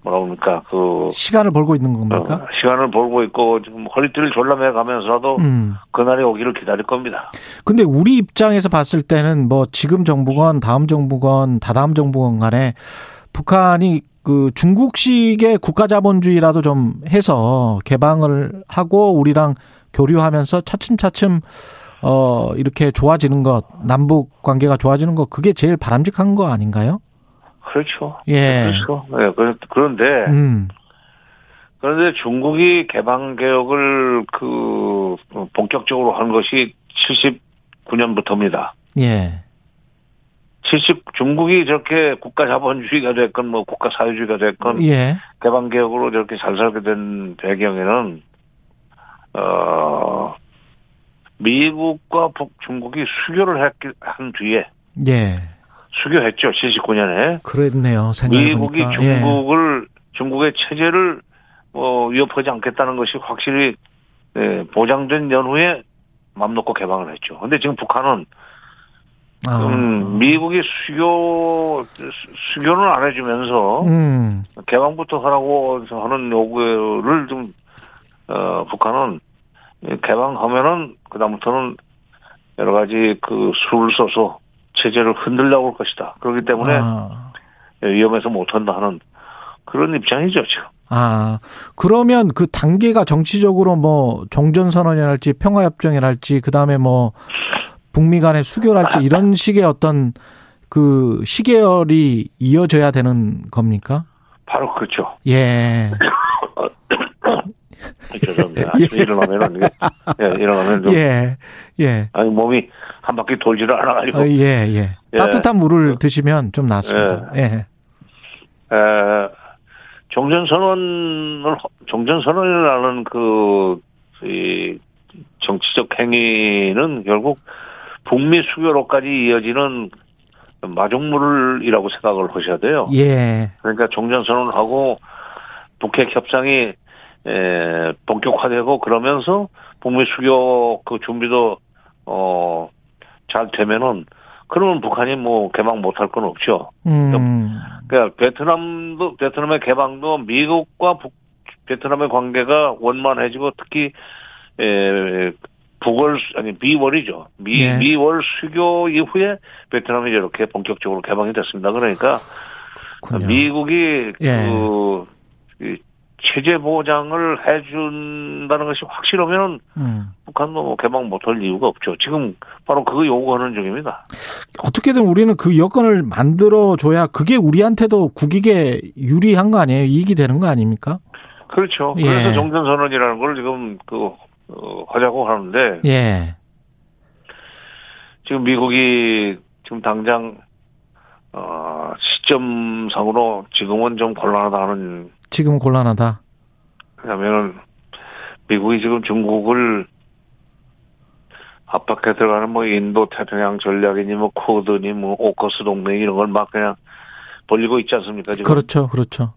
뭐라 그럽니까 그 시간을 벌고 있는 겁니까? 어, 시간을 벌고 있고 지금 허리띠를 졸라매 가면서라도 음. 그날이 오기를 기다릴 겁니다. 근데 우리 입장에서 봤을 때는 뭐 지금 정부건 다음 정부건 다다음 정부건 간에 북한이 그 중국식의 국가자본주의라도 좀 해서 개방을 하고 우리랑 교류하면서 차츰차츰 어 이렇게 좋아지는 것 남북 관계가 좋아지는 것 그게 제일 바람직한 거 아닌가요? 그렇죠. 예. 그렇죠. 예, 그- 그런데 음. 그런데 중국이 개방 개혁을 그 본격적으로 한 것이 79년부터입니다. 예. 70 중국이 저렇게 국가 자본주의가 됐건 뭐 국가 사회주의가 됐건 예. 개방 개혁으로 저렇게 잘 살게 된 배경에는 어 미국과 북 중국이 수교를 했, 한 뒤에 예. 수교했죠. 79년에 그랬네요. 미국이 보니까. 예. 중국을 중국의 체제를 뭐 위협하지 않겠다는 것이 확실히 예, 보장된 연후에 맘 놓고 개방을 했죠. 근데 지금 북한은 아. 음, 미국이 수교 수- 수교는 안 해주면서 음. 개방부터 하라고 하는 요구를 좀 어, 북한은 개방하면은 그다음부터는 여러 가지 그 수를 써서 체제를 흔들려고 할 것이다. 그렇기 때문에 아. 위험해서 못한다 하는 그런 입장이죠 지금. 아, 그러면 그 단계가 정치적으로 뭐 종전선언이랄지 평화협정이랄지 그 다음에 뭐 북미 간의 수교랄지 이런 식의 어떤 그 시계열이 이어져야 되는 겁니까? 바로 그렇죠. 예. 죄송합니다. 아침에 일어나면은 이게 예, 일어나면 좀 예. 예. 아니 몸이 한 바퀴 돌지를 않아가지고 어, 예, 예. 예. 따뜻한 물을 드시면 좀 낫습니다. 예. 에, 종전선언을 종전선언이라는 그 이 정치적 행위는 결국 북미 수교로까지 이어지는 마중물이라고 생각을 하셔야 돼요. 예. 그러니까 종전선언을 하고 북핵 협상이 에, 본격화되고 그러면서 북미 수교 그 준비도 어 잘 되면은 그러면 북한이 뭐 개방 못할 건 없죠. 음. 그러니까 베트남도 베트남의 개방도 미국과 북, 베트남의 관계가 원만해지고 특히 에 북월 아니 미월이죠. 미 예. 미월 수교 이후에 베트남이 이렇게 본격적으로 개방이 됐습니다. 그러니까 그렇군요. 미국이 예. 그이 체제 보장을 해준다는 것이 확실하면 음. 북한도 뭐 개방 못할 이유가 없죠. 지금 바로 그거 요구하는 중입니다. 어떻게든 우리는 그 여건을 만들어 줘야 그게 우리한테도 국익에 유리한 거 아니에요? 이익이 되는 거 아닙니까? 그렇죠. 예. 그래서 정전선언이라는 걸 지금 그 어, 하자고 하는데 예. 지금 미국이 지금 당장 어, 시점상으로 지금은 좀 곤란하다는 지금 곤란하다. 왜냐면은 미국이 지금 중국을 압박해 들어가는 뭐 인도 태평양 전략이니 뭐 코드니 뭐 오커스 동맹 이런 걸 막 그냥 벌리고 있지 않습니까 지금 그렇죠. 그렇죠.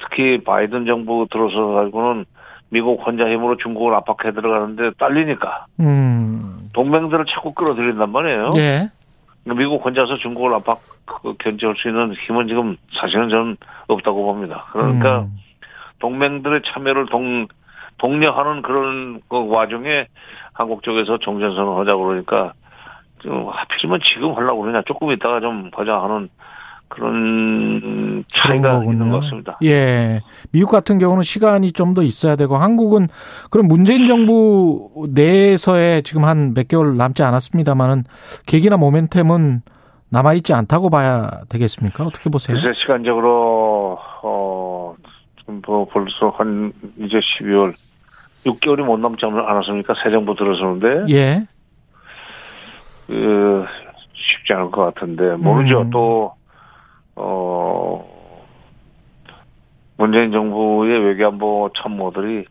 특히 바이든 정부 들어서 가지고는 미국 혼자 힘으로 중국을 압박해 들어가는데 딸리니까 음. 동맹들을 자꾸 끌어들인단 말이에요. 예. 미국 혼자서 중국을 압박 그, 견제할 수 있는 힘은 지금 사실은 저는 없다고 봅니다. 그러니까 음. 동맹들의 참여를 동 독려하는 그런 그 와중에 한국 쪽에서 정전선을 하자고 그러니까 좀 하필이면 지금 하려고 그러냐 조금 있다가 좀 하자 하는 그런 차이가 그런 있는. 것 같습니다. 예. 미국 같은 경우는 시간이 좀 더 있어야 되고 한국은 그럼 문재인 정부 내에서의 지금 한 몇 개월 남지 않았습니다만은 계기나 모멘텀은 남아 있지 않다고 봐야 되겠습니까? 어떻게 보세요? 글쎄 시간적으로 어 뭐 벌써 한 이제 12월 6개월이 못 남지 않았습니까? 새 정부 들어서는데 예. 그 쉽지 않을 것 같은데 모르죠. 음. 또 어, 문재인 정부의 외교안보 참모들이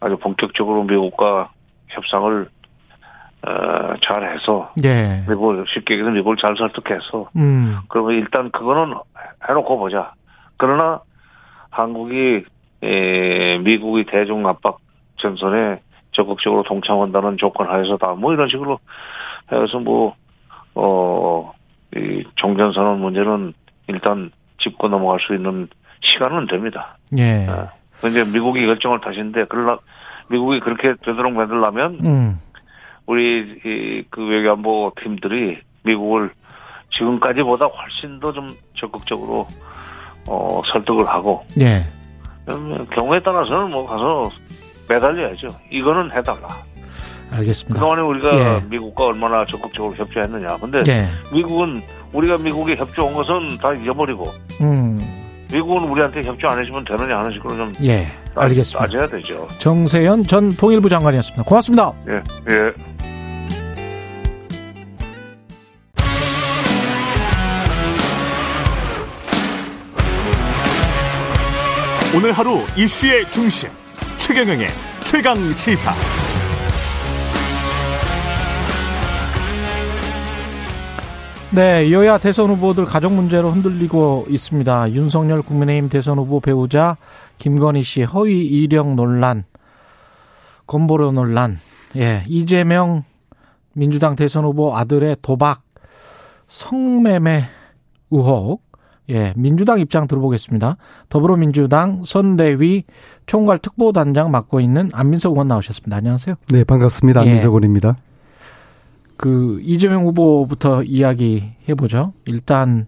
아주 본격적으로 미국과 협상을 어, 잘해서 예. 미국을 쉽게 얘기해서 미국을 잘 설득해서 음. 그러면 일단 그거는 해놓고 보자. 그러나 한국이 에, 미국이 대중 압박 전선에 적극적으로 동참한다는 조건 하에서다. 뭐 이런 식으로 해서 뭐, 어, 이 종전선언 문제는 일단 짚고 넘어갈 수 있는 시간은 됩니다. 예. 아, 근데 미국이 결정을 다시는데, 그러나 미국이 그렇게 되도록 만들려면 음. 우리 이, 그 외교안보 팀들이 미국을 지금까지보다 훨씬 더 좀 적극적으로 어, 설득을 하고 예. 경우에 따라서는 뭐 가서 매달려야죠. 이거는 해달라. 알겠습니다. 그동안에 우리가 예. 미국과 얼마나 적극적으로 협조했느냐. 근데 예. 미국은 우리가 미국에 협조한 것은 다 잊어버리고 음. 미국은 우리한테 협조 안 해주면 되느냐 하는 식으로 좀 예. 따- 알겠습니다. 따져야 되죠. 정세현 전 통일부 장관이었습니다. 고맙습니다. 예, 예. 오늘 하루 이슈의 중심 최경영의 최강 시사. 네, 여야 대선 후보들 가족 문제로 흔들리고 있습니다. 윤석열 국민의힘 대선 후보 배우자 김건희 씨 허위 이력 논란, 건보료 논란, 예, 이재명 민주당 대선 후보 아들의 도박, 성매매 의혹, 예, 민주당 입장 들어보겠습니다. 더불어민주당 선대위 총괄 특보단장 맡고 있는 안민석 의원 나오셨습니다. 안녕하세요. 네, 반갑습니다. 예. 안민석원입니다. 그 이재명 후보부터 이야기 해보죠. 일단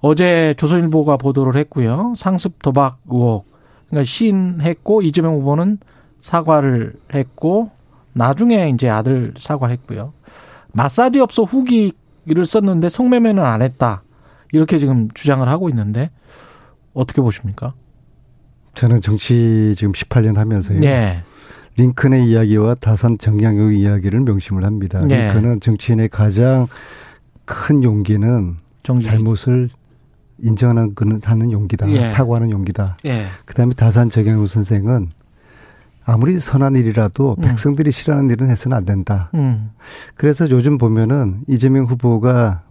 어제 조선일보가 보도를 했고요. 상습 도박 의혹. 그러니까 시인했고 이재명 후보는 사과를 했고 나중에 이제 아들 사과했고요. 마사지 업소 후기를 썼는데 성매매는 안 했다. 이렇게 지금 주장을 하고 있는데 어떻게 보십니까? 저는 정치 지금 18년 하면서요. 네. 링컨의 이야기와 다산 정량의 이야기를 명심을 합니다. 네. 링컨은 정치인의 가장 큰 용기는 정지. 잘못을 인정하는 그는 하는 용기다. 예. 사과하는 용기다. 예. 그다음에 다산 정영우 선생은 아무리 선한 일이라도 음. 백성들이 싫어하는 일은 해서는 안 된다. 음. 그래서 요즘 보면은 이재명 후보가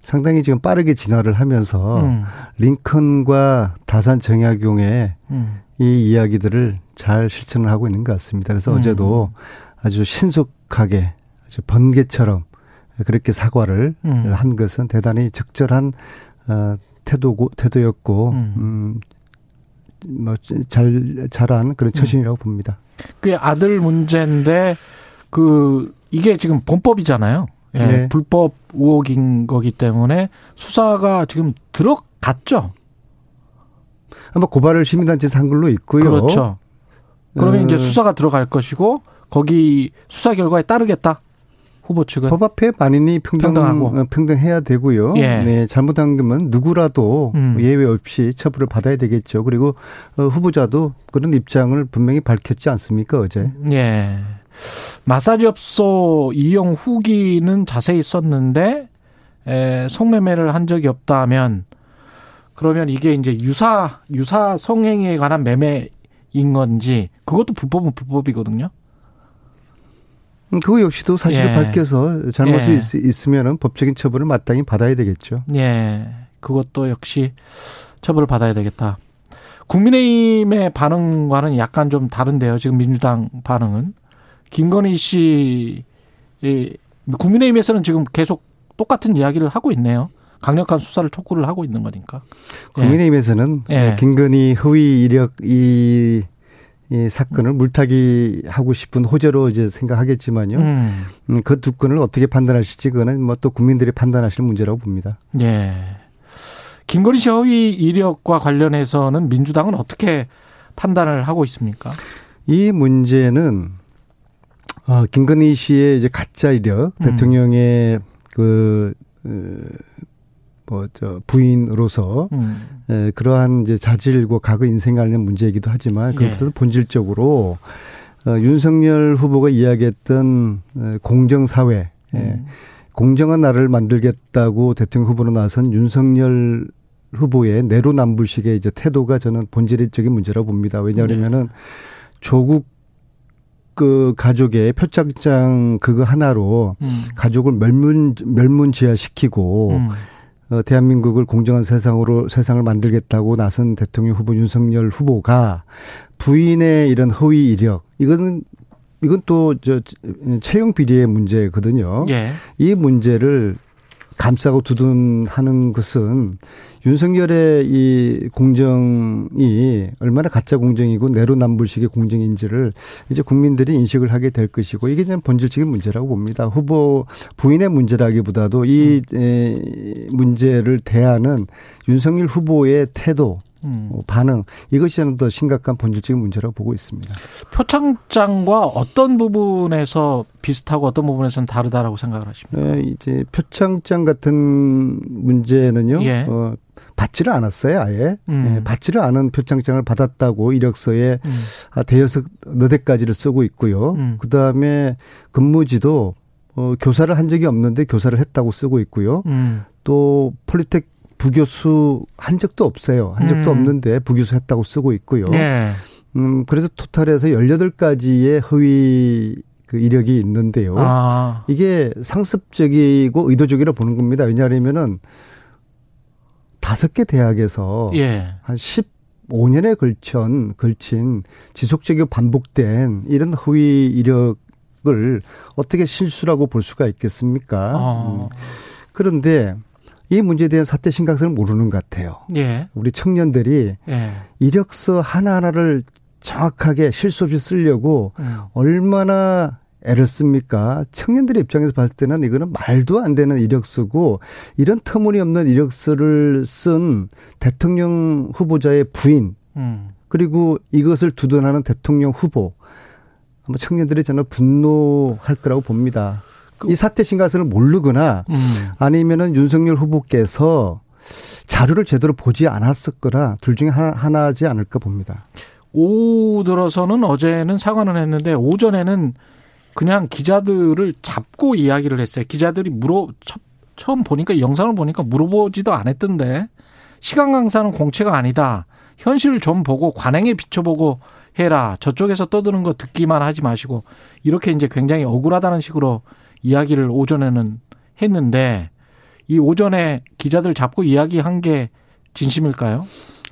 상당히 지금 빠르게 진화를 하면서 음. 링컨과 다산 정약용의 음. 이 이야기들을 잘 실천을 하고 있는 것 같습니다. 그래서 음. 어제도 아주 신속하게 아주 번개처럼 그렇게 사과를 음. 한 것은 대단히 적절한 어, 태도고 태도였고 음. 음 뭐잘 잘한 그런 처신이라고 음. 봅니다. 그 아들 문제인데 그 이게 지금 범법이잖아요. 예, 네. 불법 의혹인 거기 때문에 수사가 지금 들어갔죠. 아마 고발을 시민단체에서 한 걸로 있고요. 그렇죠. 그러면 어. 이제 수사가 들어갈 것이고 거기 수사 결과에 따르겠다. 후보 측은 법 앞에 만인이 평등, 평등하고 어, 평등해야 되고요. 예. 네, 잘못한 거면 누구라도 음. 예외 없이 처벌을 받아야 되겠죠. 그리고 어, 후보자도 그런 입장을 분명히 밝혔지 않습니까 어제? 예. 마사지업소 이용 후기는 자세히 썼는데 에, 성매매를 한 적이 없다면 그러면 이게 이제 유사 유사 성행에 관한 매매인 건지 그것도 불법은 불법이거든요. 음, 그거 역시도 사실을 예. 밝혀서 잘못이 예. 있, 으면 법적인 처벌을 마땅히 받아야 되겠죠. 예. 그것도 역시 처벌을 받아야 되겠다. 국민의힘의 반응과는 약간 좀 다른데요. 지금 민주당 반응은. 김건희 씨, 국민의힘에서는 지금 계속 똑같은 이야기를 하고 있네요. 강력한 수사를 촉구를 하고 있는 거니까. 국민의힘에서는 예. 김건희 허위 이력 이 이 사건을 물타기 하고 싶은 호재로 이제 생각하겠지만요. 음. 음 그 두 건을 어떻게 판단하실지 그거는 뭐 또 국민들이 판단하실 문제라고 봅니다. 예. 김건희 씨 허위 이력과 관련해서는 민주당은 어떻게 판단을 하고 있습니까? 이 문제는 어 김건희 씨의 이제 가짜 이력 음. 대통령의 그 뭐저 부인으로서 음. 에, 그러한 이제 자질과 과거 인생 관련 문제이기도 하지만 그것보다 예. 본질적으로 어, 윤석열 후보가 이야기했던 에, 공정 사회, 음. 에, 공정한 나라를 만들겠다고 대통령 후보로 나선 윤석열 후보의 내로남불식의 이제 태도가 저는 본질적인 문제라고 봅니다. 왜냐하면은 네. 조국 그 가족의 표창장 그거 하나로 음. 가족을 멸문 멸문지화시키고 음. 어, 대한민국을 공정한 세상으로 세상을 만들겠다고 나선 대통령 후보 윤석열 후보가 부인의 이런 허위 이력 이거는 이건 또 저 채용 비리의 문제거든요. 예. 이 문제를 감싸고 두둔하는 것은 윤석열의 이 공정이 얼마나 가짜 공정이고 내로남불식의 공정인지를 이제 국민들이 인식을 하게 될 것이고 이게 그냥 본질적인 문제라고 봅니다. 후보 부인의 문제라기보다도 이 음. 문제를 대하는 윤석열 후보의 태도 음. 어, 반응 이것이 저는 더 심각한 본질적인 문제라고 보고 있습니다. 표창장과 어떤 부분에서 비슷하고 어떤 부분에서는 다르다라고 생각을 하십니까? 네, 이제 표창장 같은 문제는요. 예. 어, 받지를 않았어요, 아예. 음. 예, 받지를 않은 표창장을 받았다고 이력서에 음. 대여섯 너댓 가지를 쓰고 있고요. 음. 그 다음에 근무지도 어, 교사를 한 적이 없는데 교사를 했다고 쓰고 있고요. 음. 또 폴리텍 부교수 한 적도 없어요. 한 적도 음. 없는데 부교수 했다고 쓰고 있고요. 네. 음, 그래서 토탈에서 18가지의 허위 그 이력이 있는데요. 아. 이게 상습적이고 의도적이라 보는 겁니다. 왜냐하면은 다섯 개 대학에서 예. 한 15년에 걸친 걸친 지속적이고 반복된 이런 허위 이력을 어떻게 실수라고 볼 수가 있겠습니까? 아. 음. 그런데 이 문제에 대한 사태 심각성을 모르는 것 같아요. 예. 우리 청년들이 예. 이력서 하나하나를 정확하게 실수 없이 쓰려고 음. 얼마나 애를 씁니까? 청년들의 입장에서 봤을 때는 이거는 말도 안 되는 이력서고 이런 터무니없는 이력서를 쓴 대통령 후보자의 부인 음. 그리고 이것을 두둔하는 대통령 후보 아마 청년들이 저는 분노할 거라고 봅니다. 이 사태 심각성을 모르거나 음. 아니면은 윤석열 후보께서 자료를 제대로 보지 않았었거나 둘 중에 하나, 하나지 않을까 봅니다. 오후 들어서는 어제는 사과는 했는데 오전에는 그냥 기자들을 잡고 이야기를 했어요. 기자들이 물어 처음 보니까 영상을 보니까 물어보지도 않았던데 시간 강사는 공채가 아니다. 현실을 좀 보고 관행에 비춰보고 해라. 저쪽에서 떠드는 거 듣기만 하지 마시고 이렇게 이제 굉장히 억울하다는 식으로 이야기를 오전에는 했는데 이 오전에 기자들 잡고 이야기한 게 진심일까요?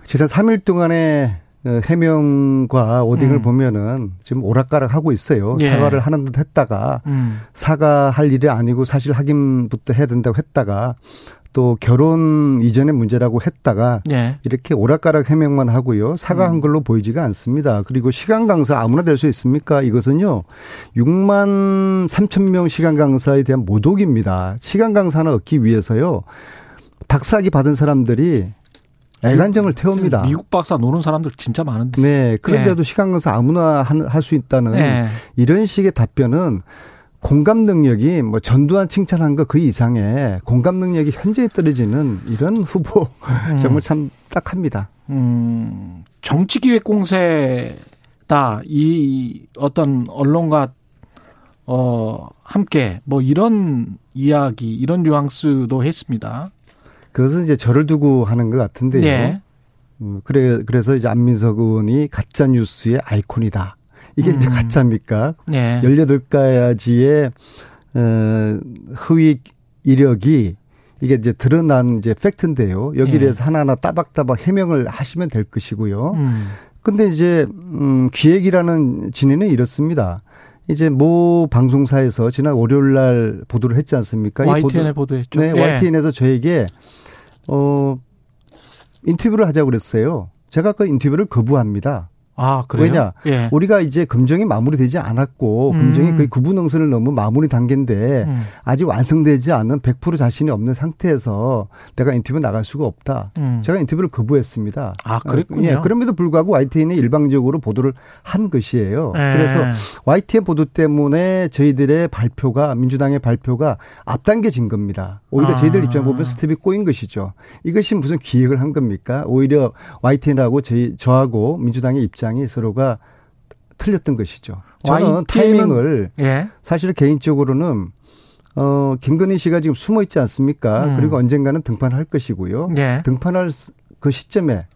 지난 3일 동안에 어, 해명과 오딩을 음. 보면은 지금 오락가락 하고 있어요. 예. 사과를 하는 듯 했다가 음. 사과할 일이 아니고 사실 확인부터 해야 된다고 했다가 또 결혼 이전의 문제라고 했다가 예. 이렇게 오락가락 해명만 하고요. 사과한 음. 걸로 보이지가 않습니다. 그리고 시간 강사 아무나 될 수 있습니까? 이것은요. 6만 3천 명 시간 강사에 대한 모독입니다. 시간 강사는 얻기 위해서요. 박사학위 받은 사람들이 애간정을 태웁니다. 미국 박사 노는 사람들 진짜 많은데. 네. 그런데도 네. 시간 강사 아무나 할 수 있다는 네. 이런 식의 답변은 공감 능력이 뭐 전두환 칭찬한 거 그 이상의 공감 능력이 현저히 떨어지는 이런 후보 음. 정말 참 딱합니다. 음, 정치기획 공세다 이 어떤 언론과 어 함께 뭐 이런 이야기 이런 뉘앙스도 했습니다. 그것은 이제 저를 두고 하는 것 같은데요. 네. 음, 그래 그래서 이제 안민석 의원이 가짜 뉴스의 아이콘이다. 이게 음. 이제 가짜입니까? 네. 18가지의 어, 허위 이력이 이게 이제 드러난 이제 팩트인데요. 여기에 대해서 네. 하나하나 따박따박 해명을 하시면 될 것이고요. 음. 근데 이제 음 기획이라는 진위는 이렇습니다. 이제 모 방송사에서 지난 월요일 날 보도를 했지 않습니까? YTN에 보도, 했죠 네, 예. YTN에서 저에게 어 인터뷰를 하자고 그랬어요. 제가 그 인터뷰를 거부합니다. 아, 그래요? 왜냐? 예. 우리가 이제 금정이 마무리되지 않았고 음. 금정이 거의 구분응선을 넘은 마무리 단계인데 음. 아직 완성되지 않은 100% 자신이 없는 상태에서 내가 인터뷰 나갈 수가 없다. 음. 제가 인터뷰를 거부했습니다. 아, 그랬군요. 예, 그럼에도 불구하고 YTN이 일방적으로 보도를 한 것이에요. 예. 그래서 YTN 보도 때문에 저희들의 발표가 민주당의 발표가 앞당겨진 겁니다. 오히려 아. 저희들 입장 보면 스텝이 꼬인 것이죠. 이것이 무슨 기획을 한 겁니까? 오히려 YTN하고 저희 저하고 민주당의 입장 입장이 서로가 틀렸던 것이죠. 저는 타이밍을 예. 사실 개인적으로는 어 김건희 씨가 지금 숨어 있지 않습니까? 음. 그리고 언젠가는 등판할 것이고요. 예. 등판할 그 시점에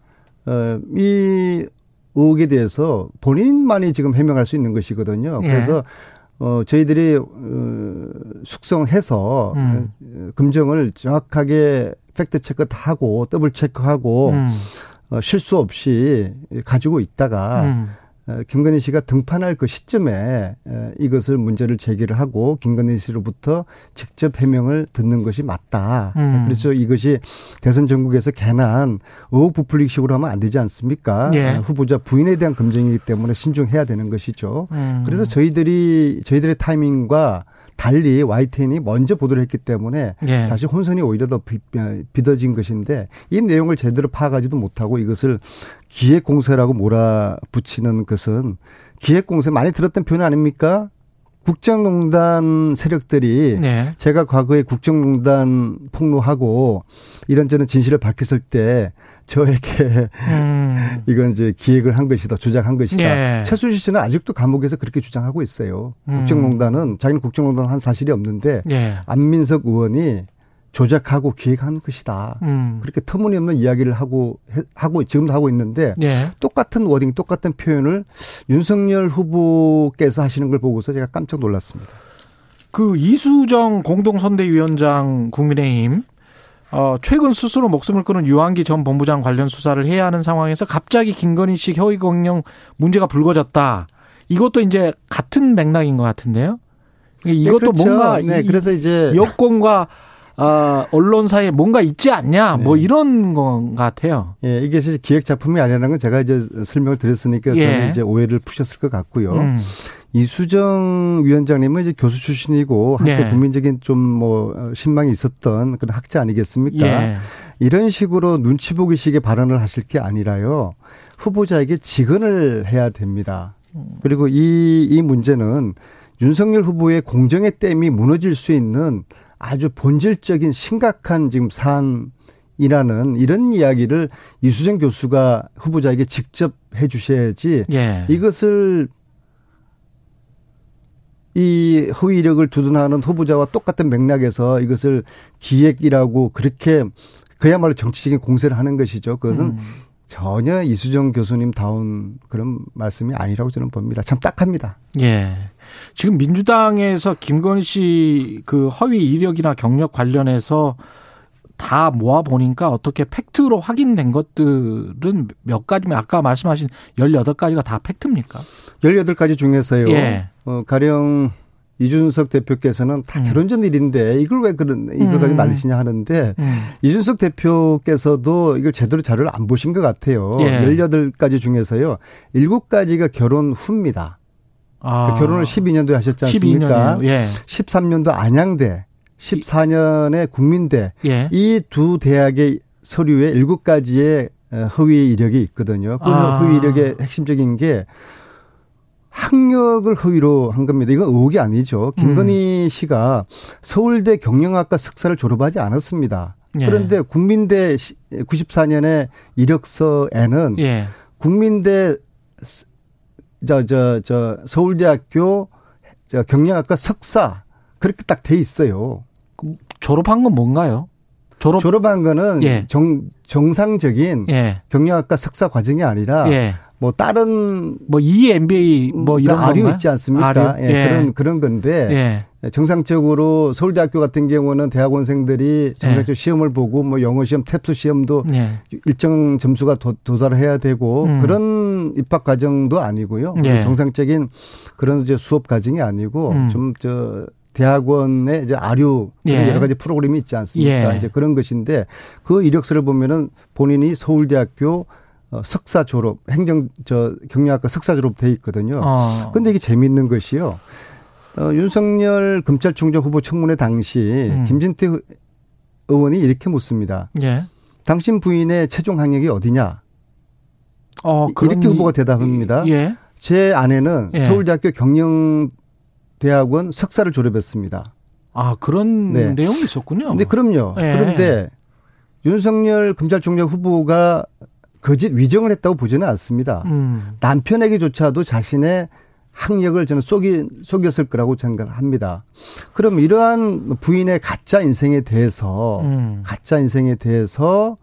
어이 의혹에 대해서 본인만이 지금 해명할 수 있는 것이거든요. 예. 그래서 어 저희들이 어 숙성해서 음. 어, 검증을 정확하게 fact check 다 하고 double check하고 음. 어, 실수 없이 가지고 있다가 음. 어, 김건희 씨가 등판할 그 시점에 이것을 문제를 제기를 하고 김건희 씨로부터 직접 해명을 듣는 것이 맞다. 음. 그래서 이것이 대선 전국에서 괜한 의혹 부풀리식으로 하면 안 되지 않습니까? 예. 후보자 부인에 대한 검증이기 때문에 신중해야 되는 것이죠. 음. 그래서 저희들이 저희들의 타이밍과 달리 YTN이 먼저 보도를 했기 때문에 예. 사실 혼선이 오히려 더 빚어진 것인데 이 내용을 제대로 파악하지도 못하고 이것을 기획공세라고 몰아붙이는 것은 기획공세 많이 들었던 표현 아닙니까? 국정농단 세력들이 네. 제가 과거에 국정농단 폭로하고 이런저런 진실을 밝혔을 때 저에게 음. 이건 이제 기획을 한 것이다, 조작한 것이다. 네. 최순실 씨는 아직도 감옥에서 그렇게 주장하고 있어요. 음. 국정농단은 자기는 국정농단 한 사실이 없는데 네. 안민석 의원이 조작하고 기획한 것이다. 음. 그렇게 터무니없는 이야기를 하고 하고 지금도 하고 있는데 네. 똑같은 워딩, 똑같은 표현을 윤석열 후보께서 하시는 걸 보고서 제가 깜짝 놀랐습니다. 그 이수정 공동선대위원장 국민의힘 어, 최근 스스로 목숨을 끊은 유한기 전 본부장 관련 수사를 해야 하는 상황에서 갑자기 김건희 씨 허위 공영 문제가 불거졌다. 이것도 이제 같은 맥락인 것 같은데요. 이것도 네, 그렇죠. 뭔가 네, 그래서 이제 여권과 어, 언론사에 뭔가 있지 않냐, 네. 뭐 이런 것 같아요. 예, 이게 사실 기획 작품이 아니라는 건 제가 이제 설명을 드렸으니까 예. 이제 오해를 푸셨을 것 같고요. 음. 이수정 위원장님은 이제 교수 출신이고 한때 예. 국민적인 좀 뭐 신망이 있었던 그런 학자 아니겠습니까? 예. 이런 식으로 눈치 보기식의 발언을 하실 게 아니라요. 후보자에게 직언을 해야 됩니다. 그리고 이, 이 문제는 윤석열 후보의 공정의 댐이 무너질 수 있는 아주 본질적인 심각한 지금 사안이라는 이런 이야기를 이수정 교수가 후보자에게 직접 해 주셔야지 예. 이것을 이 허위 이력을 두둔하는 후보자와 똑같은 맥락에서 이것을 기획이라고 그렇게 그야말로 정치적인 공세를 하는 것이죠. 그것은 음. 전혀 이수정 교수님 다운 그런 말씀이 아니라고 저는 봅니다. 참 딱합니다. 예. 지금 민주당에서 김건희 씨 그 허위 이력이나 경력 관련해서 다 모아 보니까 어떻게 팩트로 확인된 것들은 몇 가지면 아까 말씀하신 18가지가 다 팩트입니까? 18가지 중에서요. 예. 어, 가령 이준석 대표께서는 다 음. 결혼 전 일인데 이걸 왜 그런 이걸 가지고 음. 난리시냐 하는데 음. 이준석 대표께서도 이걸 제대로 자료를 안 보신 것 같아요. 예. 18가지 중에서요. 7가지가 결혼 후입니다. 아. 그 결혼을 12년도에 하셨지 않습니까? 12년이요. 예. 13년도 안양대 14년에 국민대 예. 이두 대학의 서류에 일곱 가지의 어, 허위 이력이 있거든요. 그 아. 허위 이력의 핵심적인 게 학력을 허위로 한 겁니다. 이건 의혹이 아니죠. 김건희 음. 씨가 서울대 경영학과 석사를 졸업하지 않았습니다. 예. 그런데 국민대 94년에 이력서에는 예. 국민대 저 저 저 서울대학교 저 경영학과 석사 그렇게 딱 돼 있어요. 졸업한 건 뭔가요? 졸업 졸업한 거는 예. 정 정상적인 예. 경영학과 석사 과정이 아니라 예. 뭐 다른 뭐 EMBA 뭐 이런 아류 있지 않습니까? 예. 예. 그런 그런 건데 예. 정상적으로 서울대학교 같은 경우는 대학원생들이 정상적 예. 시험을 보고 뭐 영어 시험, 탭스 시험도 예. 일정 점수가 도, 달해야 되고 음. 그런 입학 과정도 아니고요. 정상적인 그런 이제 수업 과정이 아니고 음. 좀저 대학원의 이제 아류 예. 여러 가지 프로그램이 있지 않습니까? 예. 이제 그런 것인데 그 이력서를 보면은 본인이 서울대학교 어, 석사 졸업, 행정 저 경영학과 석사 졸업 돼 있거든요. 어. 근데 이게 재미있는 것이요. 어, 윤석열 검찰총장 후보 청문회 당시 음. 김진태 의원이 이렇게 묻습니다. 예. 당신 부인의 최종 학력이 어디냐? 어, 이렇게 후보가 대답합니다. 예. 제 아내는 예. 서울대학교 경영 대학원 석사를 졸업했습니다. 아 그런 네. 내용이 있었군요. 네, 그럼요. 네. 그런데 윤석열 검찰총장 후보가 거짓 위정을 했다고 보지는 않습니다. 음. 남편에게조차도 자신의 학력을 저는 속이, 속였을 거라고 생각합니다. 그럼 이러한 부인의 가짜 인생에 대해서, 음. 가짜 인생에 대해서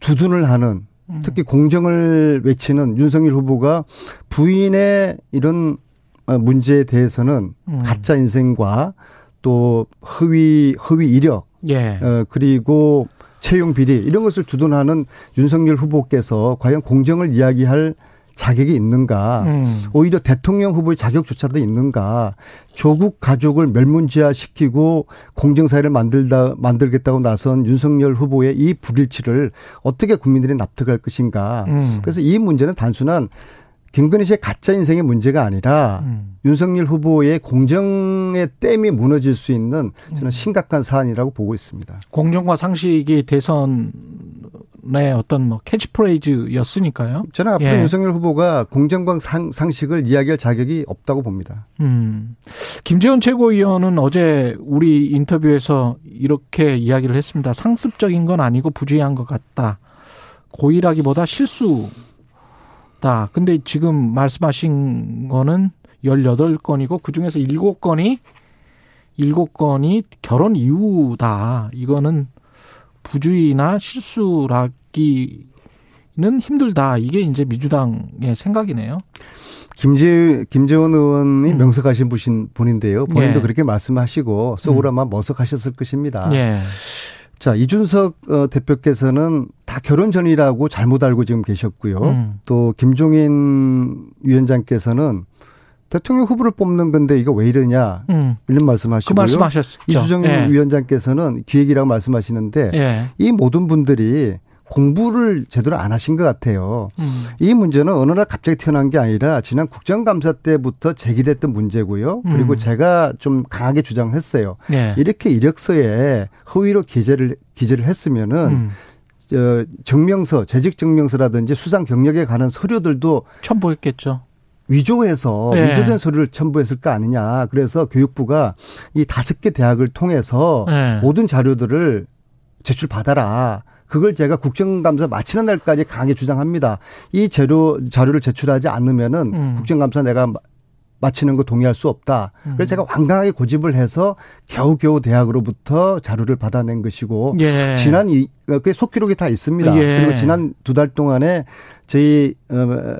두둔을 하는, 음. 특히 공정을 외치는 윤석열 후보가 부인의 이런 어, 문제에 대해서는 음. 가짜 인생과 또 허위 허위 이력 예. 어, 그리고 채용 비리 이런 것을 주둔하는 윤석열 후보께서 과연 공정을 이야기할 자격이 있는가? 음. 오히려 대통령 후보의 자격조차도 있는가? 조국 가족을 멸문지화시키고 공정사회를 만들다 만들겠다고 나선 윤석열 후보의 이 불일치를 어떻게 국민들이 납득할 것인가? 음. 그래서 이 문제는 단순한 김건희 씨의 가짜 인생의 문제가 아니라 음. 윤석열 후보의 공정의 댐이 무너질 수 있는 저는 음. 심각한 사안이라고 보고 있습니다. 공정과 상식이 대선의 어떤 뭐 캐치프레이즈였으니까요. 저는 앞으로 예. 윤석열 후보가 공정과 상, 상식을 이야기할 자격이 없다고 봅니다. 음. 김재원 최고위원은 어제 우리 인터뷰에서 이렇게 이야기를 했습니다. 상습적인 건 아니고 부주의한 것 같다. 고의라기보다 실수 다 근데 지금 말씀하신 거는 18건이고 그중에서 7건이 7건이 결혼 이후다. 이거는 부주의나 실수라기는 힘들다. 이게 이제 민주당의 생각이네요. 김재 김재원 의원이 음. 명석하신 분인 분인데요. 본인도 예. 그렇게 말씀하시고 속으로 아마 음. 머석하셨을 것입니다. 예. 자, 이준석 어, 대표께서는 다 결혼 전이라고 잘못 알고 지금 계셨고요. 음. 또 김종인 위원장께서는 대통령 후보를 뽑는 건데 이거 왜 이러냐 음. 이런 말씀하시고요. 그 말씀하셨죠. 이수정 예. 위원장께서는 기획이라고 말씀하시는데 예. 이 모든 분들이 공부를 제대로 안 하신 것 같아요. 음. 이 문제는 어느 날 갑자기 태어난 게 아니라 지난 국정감사 때부터 제기됐던 문제고요. 그리고 음. 제가 좀 강하게 주장을 했어요. 네. 이렇게 이력서에 허위로 기재를 기재를 했으면은 음. 저 증명서, 재직 증명서라든지 수상 경력에 관한 서류들도 첨부했겠죠. 위조해서 네. 위조된 서류를 첨부했을 거 아니냐. 그래서 교육부가 이 다섯 개 대학을 통해서 네. 모든 자료들을 제출 받아라. 그걸 제가 국정감사 마치는 날까지 강하게 주장합니다. 이 재료 자료를 제출하지 않으면은 음. 국정감사 내가 마치는 거 동의할 수 없다. 그래서 음. 제가 완강하게 고집을 해서 겨우겨우 대학으로부터 자료를 받아낸 것이고 예. 지난 이 그게 속기록이 다 있습니다. 예. 그리고 지난 두 달 동안에 저희 어,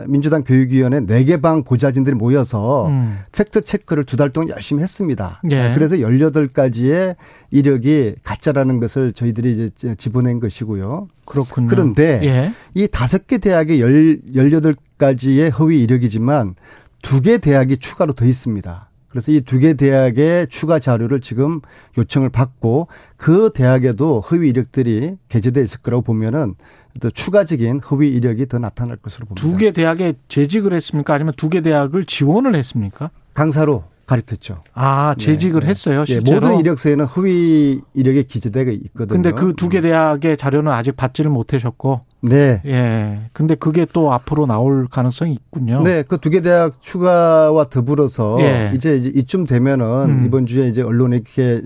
민주당 교육위원회 네 개 방 보좌진들이 모여서 음. 팩트 체크를 두 달 동안 열심히 했습니다. 예. 그래서 18가지의 이력이 가짜라는 것을 저희들이 이제 집어낸 것이고요. 그렇군요. 그런데 예. 이 다섯 개 대학의 18가지의 허위 이력이지만 두 개 대학이 추가로 더 있습니다. 그래서 이 두 개 대학의 추가 자료를 지금 요청을 받고 그 대학에도 허위 이력들이 게재돼 있을 거라고 보면은 또 추가적인 허위 이력이 더 나타날 것으로 봅니다. 두 개 대학에 재직을 했습니까? 아니면 두 개 대학을 지원을 했습니까? 강사로 가르쳤죠. 아, 재직을 네. 했어요, 네, 실제로? 네, 모든 이력서에는 허위 이력이 기재되어 있거든요. 근데 그 두 개 대학의 자료는 아직 받지를 못하셨고. 네. 예. 근데 그게 또 앞으로 나올 가능성이 있군요. 네. 그 두 개 대학 추가와 더불어서 예. 이제 이쯤 되면은 음. 이번 주에 이제 언론에 이렇게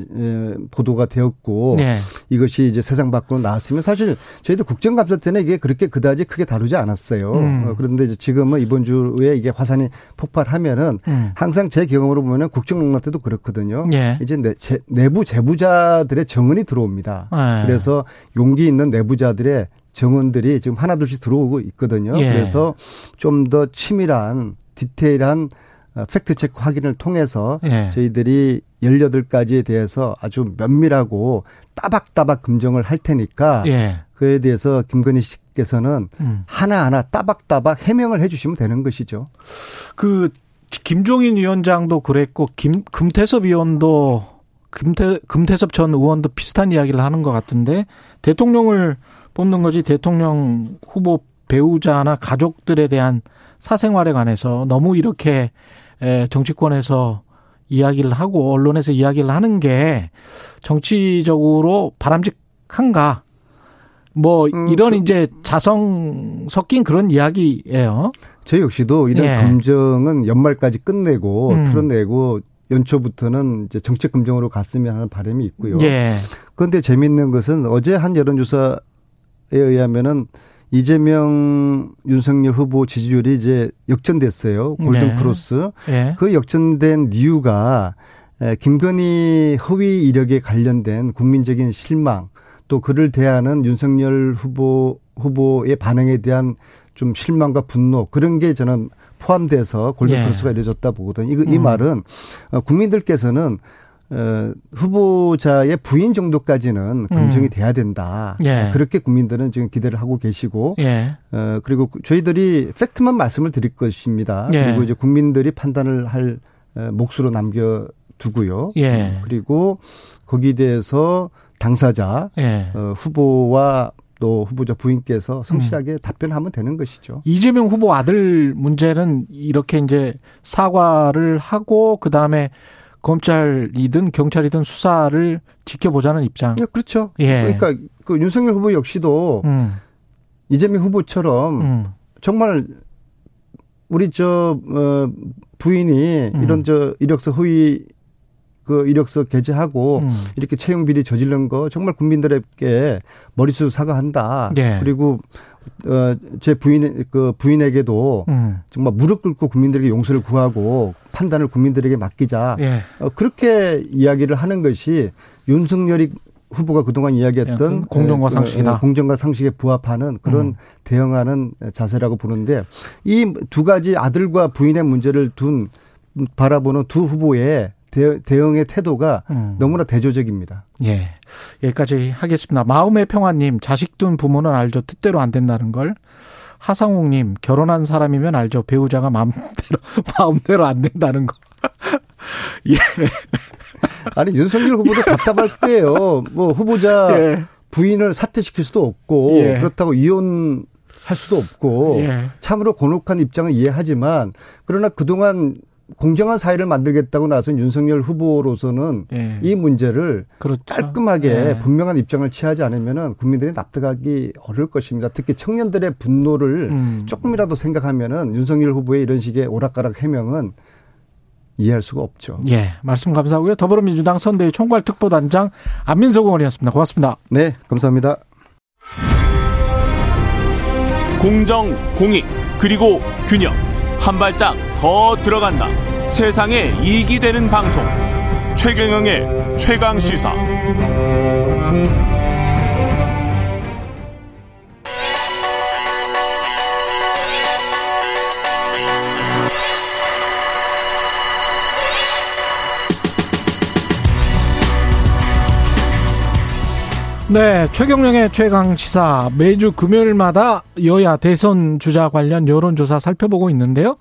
보도가 되었고 예. 이것이 이제 세상 밖으로 나왔으면 사실 저희들 국정감사 때는 이게 그렇게 그다지 크게 다루지 않았어요. 음. 어, 그런데 이제 지금은 이번 주에 이게 화산이 폭발하면은 음. 항상 제 경험으로 보면은 국정농단 때도 그렇거든요. 예. 이제 내, 제, 내부 재부자들의 정은이 들어옵니다. 예. 그래서 용기 있는 내부자들의 정원들이 지금 하나둘씩 들어오고 있거든요. 예. 그래서 좀 더 치밀한 디테일한 어, 팩트 체크 확인을 통해서 예. 저희들이 18가지에 대해서 아주 면밀하고 따박따박 검증을 할 테니까 예. 그에 대해서 김건희 씨께서는 음. 하나하나 따박따박 해명을 해 주시면 되는 것이죠. 그 김종인 위원장도 그랬고 김 금태섭 의원도 금태 금태섭 전 의원도 비슷한 이야기를 하는 것 같은데 대통령을 뽑는 거지 대통령 후보 배우자나 가족들에 대한 사생활에 관해서 너무 이렇게 정치권에서 이야기를 하고 언론에서 이야기를 하는 게 정치적으로 바람직한가? 뭐 음, 이런 그, 이제 자성 섞인 그런 이야기예요. 저 역시도 이런 예. 검증은 연말까지 끝내고 음. 틀어내고 연초부터는 이제 정책 검증으로 갔으면 하는 바람이 있고요. 예. 그런데 재미있는 것은 어제 한 여론조사에 의하면은 이재명 윤석열 후보 지지율이 이제 역전됐어요. 골든 네. 크로스. 네. 그 역전된 이유가 김건희 허위 이력에 관련된 국민적인 실망 또 그를 대하는 윤석열 후보 후보의 반응에 대한 좀 실망과 분노 그런 게 저는 포함돼서 골든 예. 크로스가 이루어졌다 보거든요. 이, 이 음. 말은 어, 국민들께서는 어, 후보자의 부인 정도까지는 검증이 음. 돼야 된다. 예. 그렇게 국민들은 지금 기대를 하고 계시고, 예. 어, 그리고 저희들이 팩트만 말씀을 드릴 것입니다. 예. 그리고 이제 국민들이 판단을 할 어, 몫으로 남겨두고요. 예. 그리고 거기에 대해서 당사자, 예. 어, 후보와 또 후보자 부인께서 성실하게 음. 답변하면 되는 것이죠. 이재명 후보 아들 문제는 이렇게 이제 사과를 하고 그 다음에 검찰이든 경찰이든 수사를 지켜보자는 입장. 네, 그렇죠. 예. 그러니까 그 윤석열 후보 역시도 음. 이재명 후보처럼 음. 정말 우리 저 어, 부인이 음. 이런 저 이력서 허위 그 이력서 게재하고 음. 이렇게 채용 비리 저지른 거 정말 국민들에게 머리숱 사과한다. 예. 그리고 어, 제 부인, 그 부인에게도 음. 정말 무릎 꿇고 국민들에게 용서를 구하고 판단을 국민들에게 맡기자. 예. 어, 그렇게 이야기를 하는 것이 윤석열이 후보가 그동안 이야기했던 공정과 그, 상식이다. 어, 공정과 상식에 부합하는 그런 음. 대응하는 자세라고 보는데 이 두 가지 아들과 부인의 문제를 둔 바라보는 두 후보의 대, 응의 태도가 음. 너무나 대조적입니다. 예. 여기까지 하겠습니다. 마음의 평화님, 자식 둔 부모는 알죠. 뜻대로 안 된다는 걸. 하상욱님, 결혼한 사람이면 알죠. 배우자가 마음대로, 마음대로 안 된다는 거. 예. 아니, 윤석열 후보도 답답할 거예요. 뭐, 후보자 예. 부인을 사퇴시킬 수도 없고, 예. 그렇다고 이혼 할 수도 없고, 예. 참으로 곤혹한 입장은 이해하지만, 그러나 그동안 공정한 사회를 만들겠다고 나선 윤석열 후보로서는 예. 이 문제를 그렇죠. 깔끔하게 예. 분명한 입장을 취하지 않으면은 국민들이 납득하기 어려울 것입니다. 특히 청년들의 분노를 음. 조금이라도 생각하면은 윤석열 후보의 이런 식의 오락가락 해명은 이해할 수가 없죠. 예, 말씀 감사하고요. 더불어민주당 선대위 총괄특보단장 안민석 의원이었습니다. 고맙습니다. 네, 감사합니다. 공정, 공익, 그리고 균형. 한 발짝 더 들어간다. 세상에 이익이 되는 방송 최경영의 최강 시사 네, 최경영의 최강 시사 매주 금요일마다 여야 대선 주자 관련 여론조사 살펴보고 있는데요.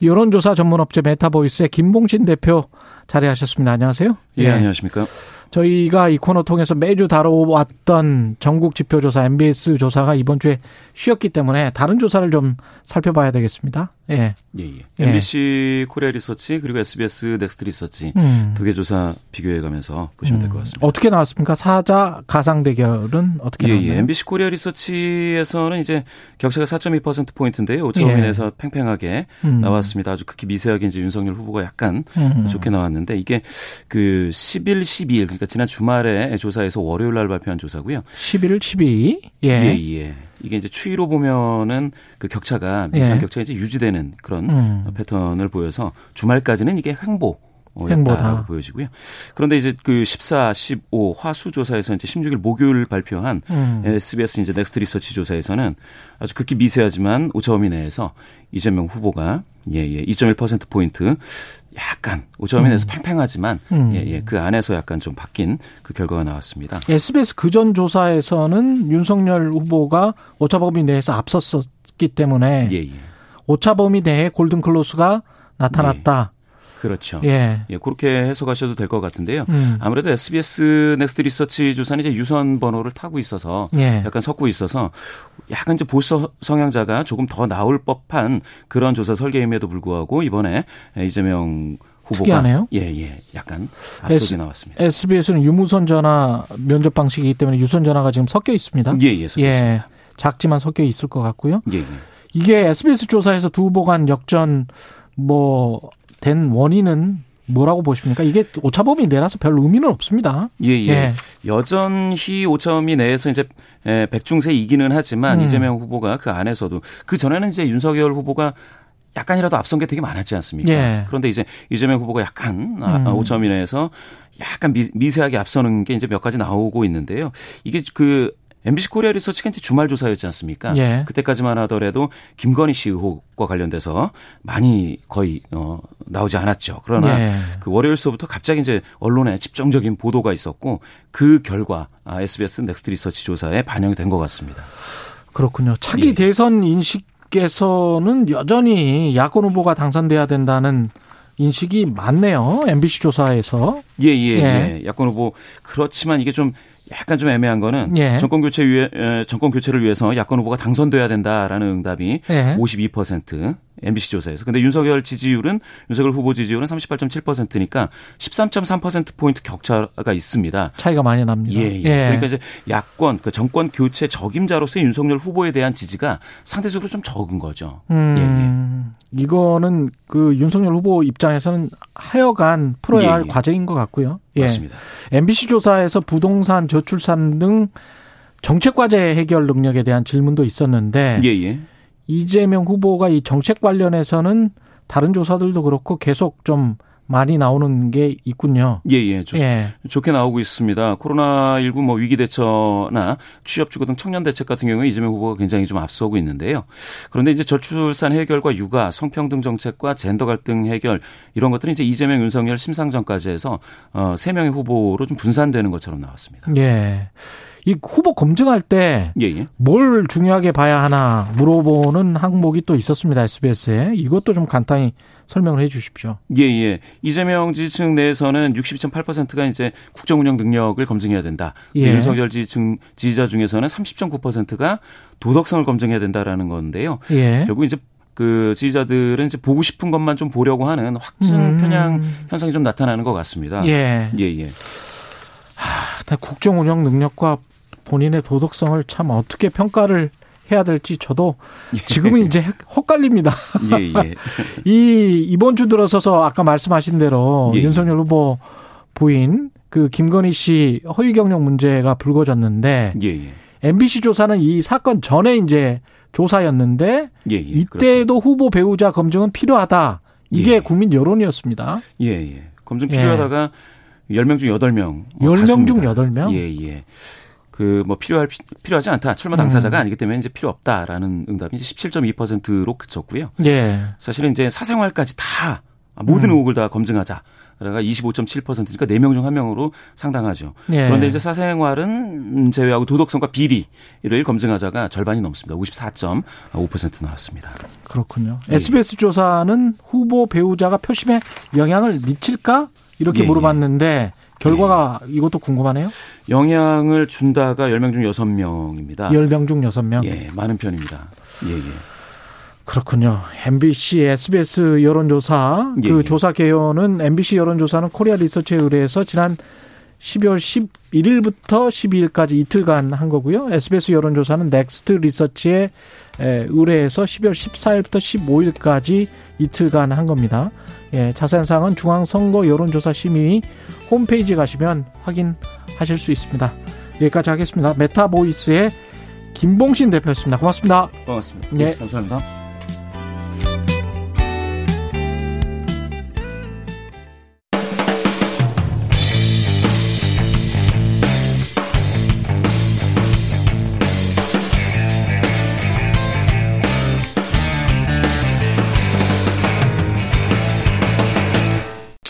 여론조사 전문업체 메타보이스의 김봉신 대표 자리하셨습니다. 안녕하세요. 예, 예. 안녕하십니까. 저희가 이 코너 통해서 매주 다뤄왔던 전국 지표조사 NBS 조사가 이번 주에 쉬었기 때문에 다른 조사를 좀 살펴봐야 되겠습니다. 예. 예, 예. 예. MBC 코리아 리서치 그리고 SBS 넥스트 리서치 음. 두개 조사 비교해 가면서 보시면 음. 될것 같습니다. 어떻게 나왔습니까? 사자 가상 대결은 어떻게 예, 나왔나요? 예. MBC 코리아 리서치에서는 이제 격차가 4.2% 포인트인데요. 5.5인에서 예. 팽팽하게 음. 나왔습니다. 아주 극히 미세하게 이제 윤석열 후보가 약간 음. 좋게 나왔는데 이게 그 10일, 12일 그러니까 지난 주말에 조사에서 월요일 날 발표한 조사고요. 11일, 12일. 예. 예, 예. 이게 이제 추이로 보면은 그 격차가 미세한 예. 격차가 이제 유지되는 그런 음. 패턴을 보여서 주말까지는 이게 횡보 횡보다 보여지고요. 그런데 이제 그 14, 15 화수 조사에서 이제 16일 목요일 발표한 음. SBS 이제 넥스트 리서치 조사에서는 아주 극히 미세하지만 오차범위 내에서 이재명 후보가 예예 2.1% 포인트 약간 오점이 내서 음. 팽팽하지만 음. 예, 예, 그 안에서 약간 좀 바뀐 그 결과가 나왔습니다. SBS 그전 조사에서는 윤석열 후보가 오차범위 내에서 앞섰었기 때문에 예, 예. 오차범위 내에 golden cross가 나타났다. 예. 그렇죠. 예. 예, 그렇게 해석하셔도 될 것 같은데요. 음. 아무래도 SBS 넥스트 리서치 조사는 이제 유선 번호를 타고 있어서 예. 약간 섞고 있어서 약간 이제 보수 성향자가 조금 더 나올 법한 그런 조사 설계임에도 불구하고 이번에 이재명 후보가 특이하네요. 예, 예. 약간 앞서게 나왔습니다. SBS는 유무선 전화 면접 방식이기 때문에 유선 전화가 지금 섞여 있습니다. 예, 예. 섞여 예. 있습니다. 작지만 섞여 있을 것 같고요. 예, 예. 이게 SBS 조사에서 두 후보 간 역전 뭐 된 원인은 뭐라고 보십니까? 이게 오차범위 내라서 별 의미는 없습니다. 예, 예. 예. 여전히 오차범위 내에서 이제 백중세 이기는 하지만 음. 이재명 후보가 그 안에서도 그 전에는 이제 윤석열 후보가 약간이라도 앞선 게 되게 많았지 않습니까? 예. 그런데 이제 이재명 후보가 약간 아, 음. 오차범위 내에서 약간 미, 세하게 앞서는 게 이제 몇 가지 나오고 있는데요. 이게 그 MBC 코리아 리서치가 이제 주말 조사였지 않습니까? 예. 그때까지만 하더라도 김건희 씨 의혹과 관련돼서 많이 거의 어 나오지 않았죠. 그러나 예. 그 월요일서부터 갑자기 이제 언론에 집중적인 보도가 있었고 그 결과 아, SBS 넥스트 리서치 조사에 반영이 된 것 같습니다. 그렇군요. 차기 예. 대선 인식에서는 여전히 야권 후보가 당선돼야 된다는 인식이 많네요. MBC 조사에서. 예, 예, 예. 예. 야권 후보 그렇지만 이게 좀 약간 좀 애매한 거는 예. 정권 교체 위해 정권 교체를 위해서 야권 후보가 당선돼야 된다라는 응답이 예. 52% MBC 조사에서. 근데 윤석열 지지율은 윤석열 후보 지지율은 38.7%니까 13.3% 포인트 격차가 있습니다. 차이가 많이 납니다. 예, 예. 예. 그러니까 이제 야권 그 정권 교체 적임자로서의 윤석열 후보에 대한 지지가 상대적으로 좀 적은 거죠. 음, 예, 예. 이거는 그 윤석열 후보 입장에서는 하여간 풀어야 예, 할 예. 과제인 것 같고요. 예. 맞습니다. MBC 조사에서 부동산 저출산 등 정책 과제 해결 능력에 대한 질문도 있었는데 예, 예. 이재명 후보가 이 정책 관련해서는 다른 조사들도 그렇고 계속 좀 많이 나오는 게 있군요. 예, 예. 좋, 예. 좋게 나오고 있습니다. 코로나19 뭐 위기 대처나 취업 주거 등 청년 대책 같은 경우에 이재명 후보가 굉장히 좀 앞서고 있는데요. 그런데 이제 저출산 해결과 육아, 성평등 정책과 젠더 갈등 해결 이런 것들은 이제 이재명, 윤석열, 심상정까지 해서 어 세 명의 후보로 좀 분산되는 것처럼 나왔습니다. 예. 이 후보 검증할 때뭘 예, 예. 중요하게 봐야 하나 물어보는 항목이 또 있었습니다. SBS에. 이것도 좀 간단히 설명을 해 주십시오. 예, 예. 이재명 지지층 내에서는 62.8%가 이제 국정 운영 능력을 검증해야 된다. 예. 윤석열 지지층 지지자 중에서는 30.9%가 도덕성을 검증해야 된다라는 건데요. 예. 결국 이제 그 지지자들은 이제 보고 싶은 것만 좀 보려고 하는 확증 음. 편향 현상이 좀 나타나는 것 같습니다. 예. 예, 예. 하, 국정 운영 능력과 본인의 도덕성을 참 어떻게 평가를 해야 될지 저도 예. 지금은 이제 헛갈립니다. 예, 예. 이 이번 주 들어서서 아까 말씀하신 대로 예, 예. 윤석열 후보 부인 그 김건희 씨 허위 경력 문제가 불거졌는데 예, 예. MBC 조사는 이 사건 전에 이제 조사였는데 예, 예. 이때도. 후보 배우자 검증은 필요하다 이게 예. 국민 여론이었습니다. 예, 예. 검증 필요하다가 예. 10명 중 8명. 10명 중 8명? 예, 예. 그 뭐 필요할 필요하지 않다. 출마 당사자가 음. 아니기 때문에 이제 필요 없다라는 응답이 이제 17.2%로 그쳤고요. 예. 사실은 이제 사생활까지 다 모든 음. 의혹을 다 검증하자. 그러가 25.7%니까 4명 중 1명으로 상당하죠. 예. 그런데 이제 사생활은 제외하고 도덕성과 비리를 검증하자가 절반이 넘습니다. 54.5% 나왔습니다. 그렇군요. 예. SBS 조사는 후보 배우자가 표심에 영향을 미칠까? 이렇게 예. 물어봤는데 결과가 예. 이것도 궁금하네요. 영향을 준다가 10명 중 6명입니다. 10명 중 6명? 예, 많은 편입니다. 예, 예. 그렇군요. MBC, SBS 여론조사 예, 그 예. 조사 개요는 MBC 여론조사는 코리아 리서치에 의뢰해서 지난 12월 11일부터 12일까지 이틀간 한 거고요. SBS 여론조사는 넥스트 리서치에 의뢰해서 12월 14일부터 15일까지 이틀간 한 겁니다. 예, 자세한 사항은 중앙선거 여론조사 심의 홈페이지 가시면 확인하실 수 있습니다. 여기까지 하겠습니다. 메타보이스의 김봉신 대표였습니다. 고맙습니다. 고맙습니다. 예. 네, 감사합니다.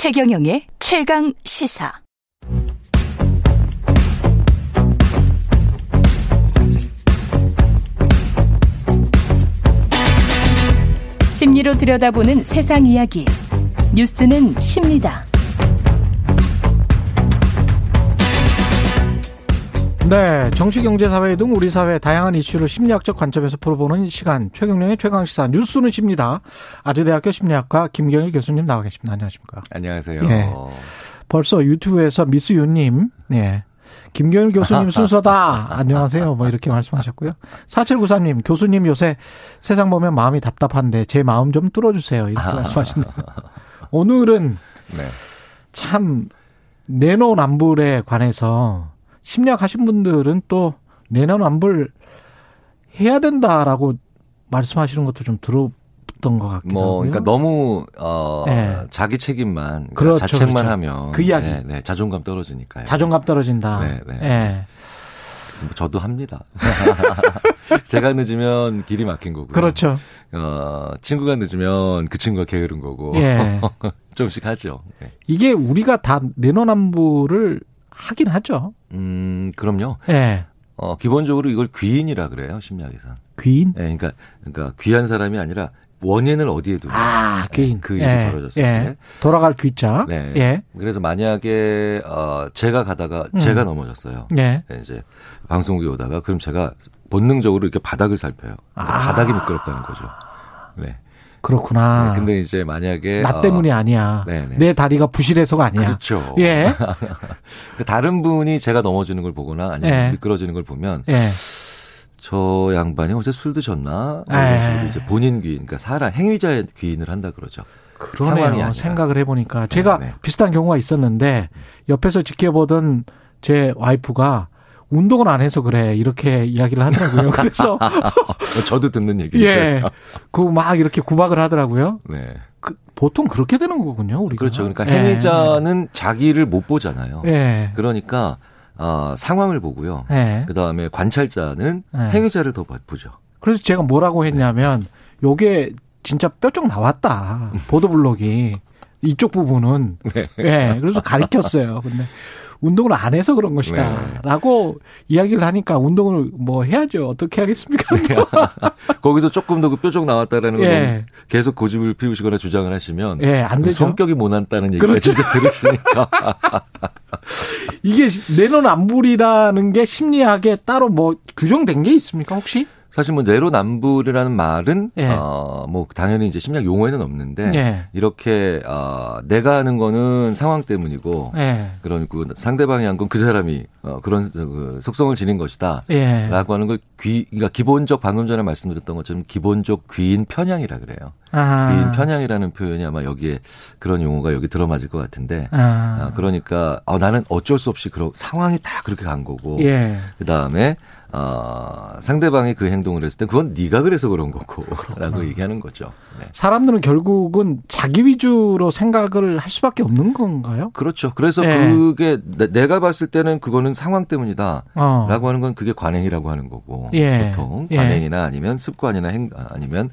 최경영의 최강 시사. 심리로 들여다보는 세상 이야기. 뉴스는 십니다. 네, 정치, 경제, 사회 등 우리 사회 다양한 이슈를 심리학적 관점에서 풀어보는 시간 최경령의 최강 시사 뉴스는 십니다. 아주대학교 심리학과 김경일 교수님 나와 계십니다. 안녕하십니까? 안녕하세요. 예. 벌써 유튜브에서 미스유님, 예. 김경일 교수님 순서다. 안녕하세요. 뭐 이렇게 말씀하셨고요. 4793님, 교수님 요새 세상 보면 마음이 답답한데 제 마음 좀 뚫어주세요. 이렇게 말씀하시네요. 오늘은 네. 참 내노남불에 관해서 심리학 하신 분들은 또 내년완불 해야 된다라고 말씀하시는 것도 좀 들었던 것 같기도 뭐, 하고요. 그러니까 너무 어 네. 자기 책임만 그러니까 그렇죠, 자책만 그렇죠. 하면 그 이야기. 네, 네, 자존감 떨어지니까요. 자존감 떨어진다. 네, 네. 네. 뭐 저도 합니다. 제가 늦으면 길이 막힌 거고요. 그렇죠. 어, 친구가 늦으면 그 친구가 게으른 거고. 예. 좀씩 하죠. 네. 이게 우리가 다 내노남부를 하긴 하죠. 음, 그럼요. 예. 네. 어, 기본적으로 이걸 귀인이라 그래요, 심리학에서. 귀인? 예, 네, 그러니까, 그러니까 귀한 사람이 아니라 원인을 어디에 두냐. 아, 귀인. 네, 그 일이 예, 벌어졌을 예. 때. 돌아갈 귀자. 네. 예. 그래서 만약에, 어, 제가 가다가 음. 제가 넘어졌어요. 예. 네, 이제 방송국에 오다가 그럼 제가 본능적으로 이렇게 바닥을 살펴요. 아. 바닥이 미끄럽다는 거죠. 네. 그렇구나. 네, 근데 이제 만약에 나 때문이 어, 아니야. 네네. 내 다리가 부실해서가 아니야. 그렇죠. 예. 다른 분이 제가 넘어지는 걸 보거나 아니면 예. 미끄러지는 걸 보면 예. 저 양반이 어제 술 드셨나? 예. 이제 본인 귀인, 그러니까 사람 행위자의 귀인을 한다 그러죠. 그러네요. 생각을 해보니까 제가 네네. 비슷한 경우가 있었는데 옆에서 지켜보던 제 와이프가 운동을 안 해서 그래 이렇게 이야기를 하더라고요. 그래서 저도 듣는 얘기죠. 예, 그 막 이렇게 구박을 하더라고요. 네. 그, 보통 그렇게 되는 거군요. 우리가 그렇죠. 그러니까 행위자는 예. 자기를 못 보잖아요. 예. 그러니까 어, 상황을 보고요. 예. 그 다음에 관찰자는 예. 행위자를 더 보죠. 그래서 제가 뭐라고 했냐면 요게 진짜 뼈쪽 나왔다 보도블록이 이쪽 부분은 네. 예 그래서 가리켰어요. 근데 운동을 안 해서 그런 것이다라고 네. 이야기를 하니까 운동을 뭐 해야죠. 어떻게 하겠습니까? 네. 거기서 조금 더 그 뾰족 나왔다라는 걸 예. 계속 고집을 피우시거나 주장을 하시면 예, 안 되죠. 성격이 모난다는 얘기가 그렇죠. 진짜 들으시니까 이게 내로남불이라는 게 심리학에 따로 뭐 규정된 게 있습니까 혹시? 사실 뭐 내로남불이라는 말은 예. 어뭐 당연히 이제 심리학 용어에는 없는데 예. 이렇게 어 내가 하는 거는 상황 때문이고 예. 그러니까 상대방이 한 건 그 사람이 어 그런 그 속성을 지닌 것이다라고 예. 하는 걸 귀 그러니까 기본적 방금 전에 말씀드렸던 것처럼 기본적 귀인 편향이라 그래요. 아. 귀인 편향이라는 표현이 아마 여기에 그런 용어가 여기 들어맞을 것 같은데 아. 어, 그러니까 어 나는 어쩔 수 없이 그런 상황이 다 그렇게 간 거고 예. 그다음에 어, 상대방이 그 행동을 했을 때 그건 네가 그래서 그런 거고라고 얘기하는 거죠. 네. 사람들은 결국은 자기 위주로 생각을 할 수밖에 없는 건가요? 그렇죠. 그래서 네. 그게 내가 봤을 때는 그거는 상황 때문이다라고 어. 하는 건 그게 관행이라고 하는 거고 예. 보통 예. 관행이나 아니면 습관이나 행 아니면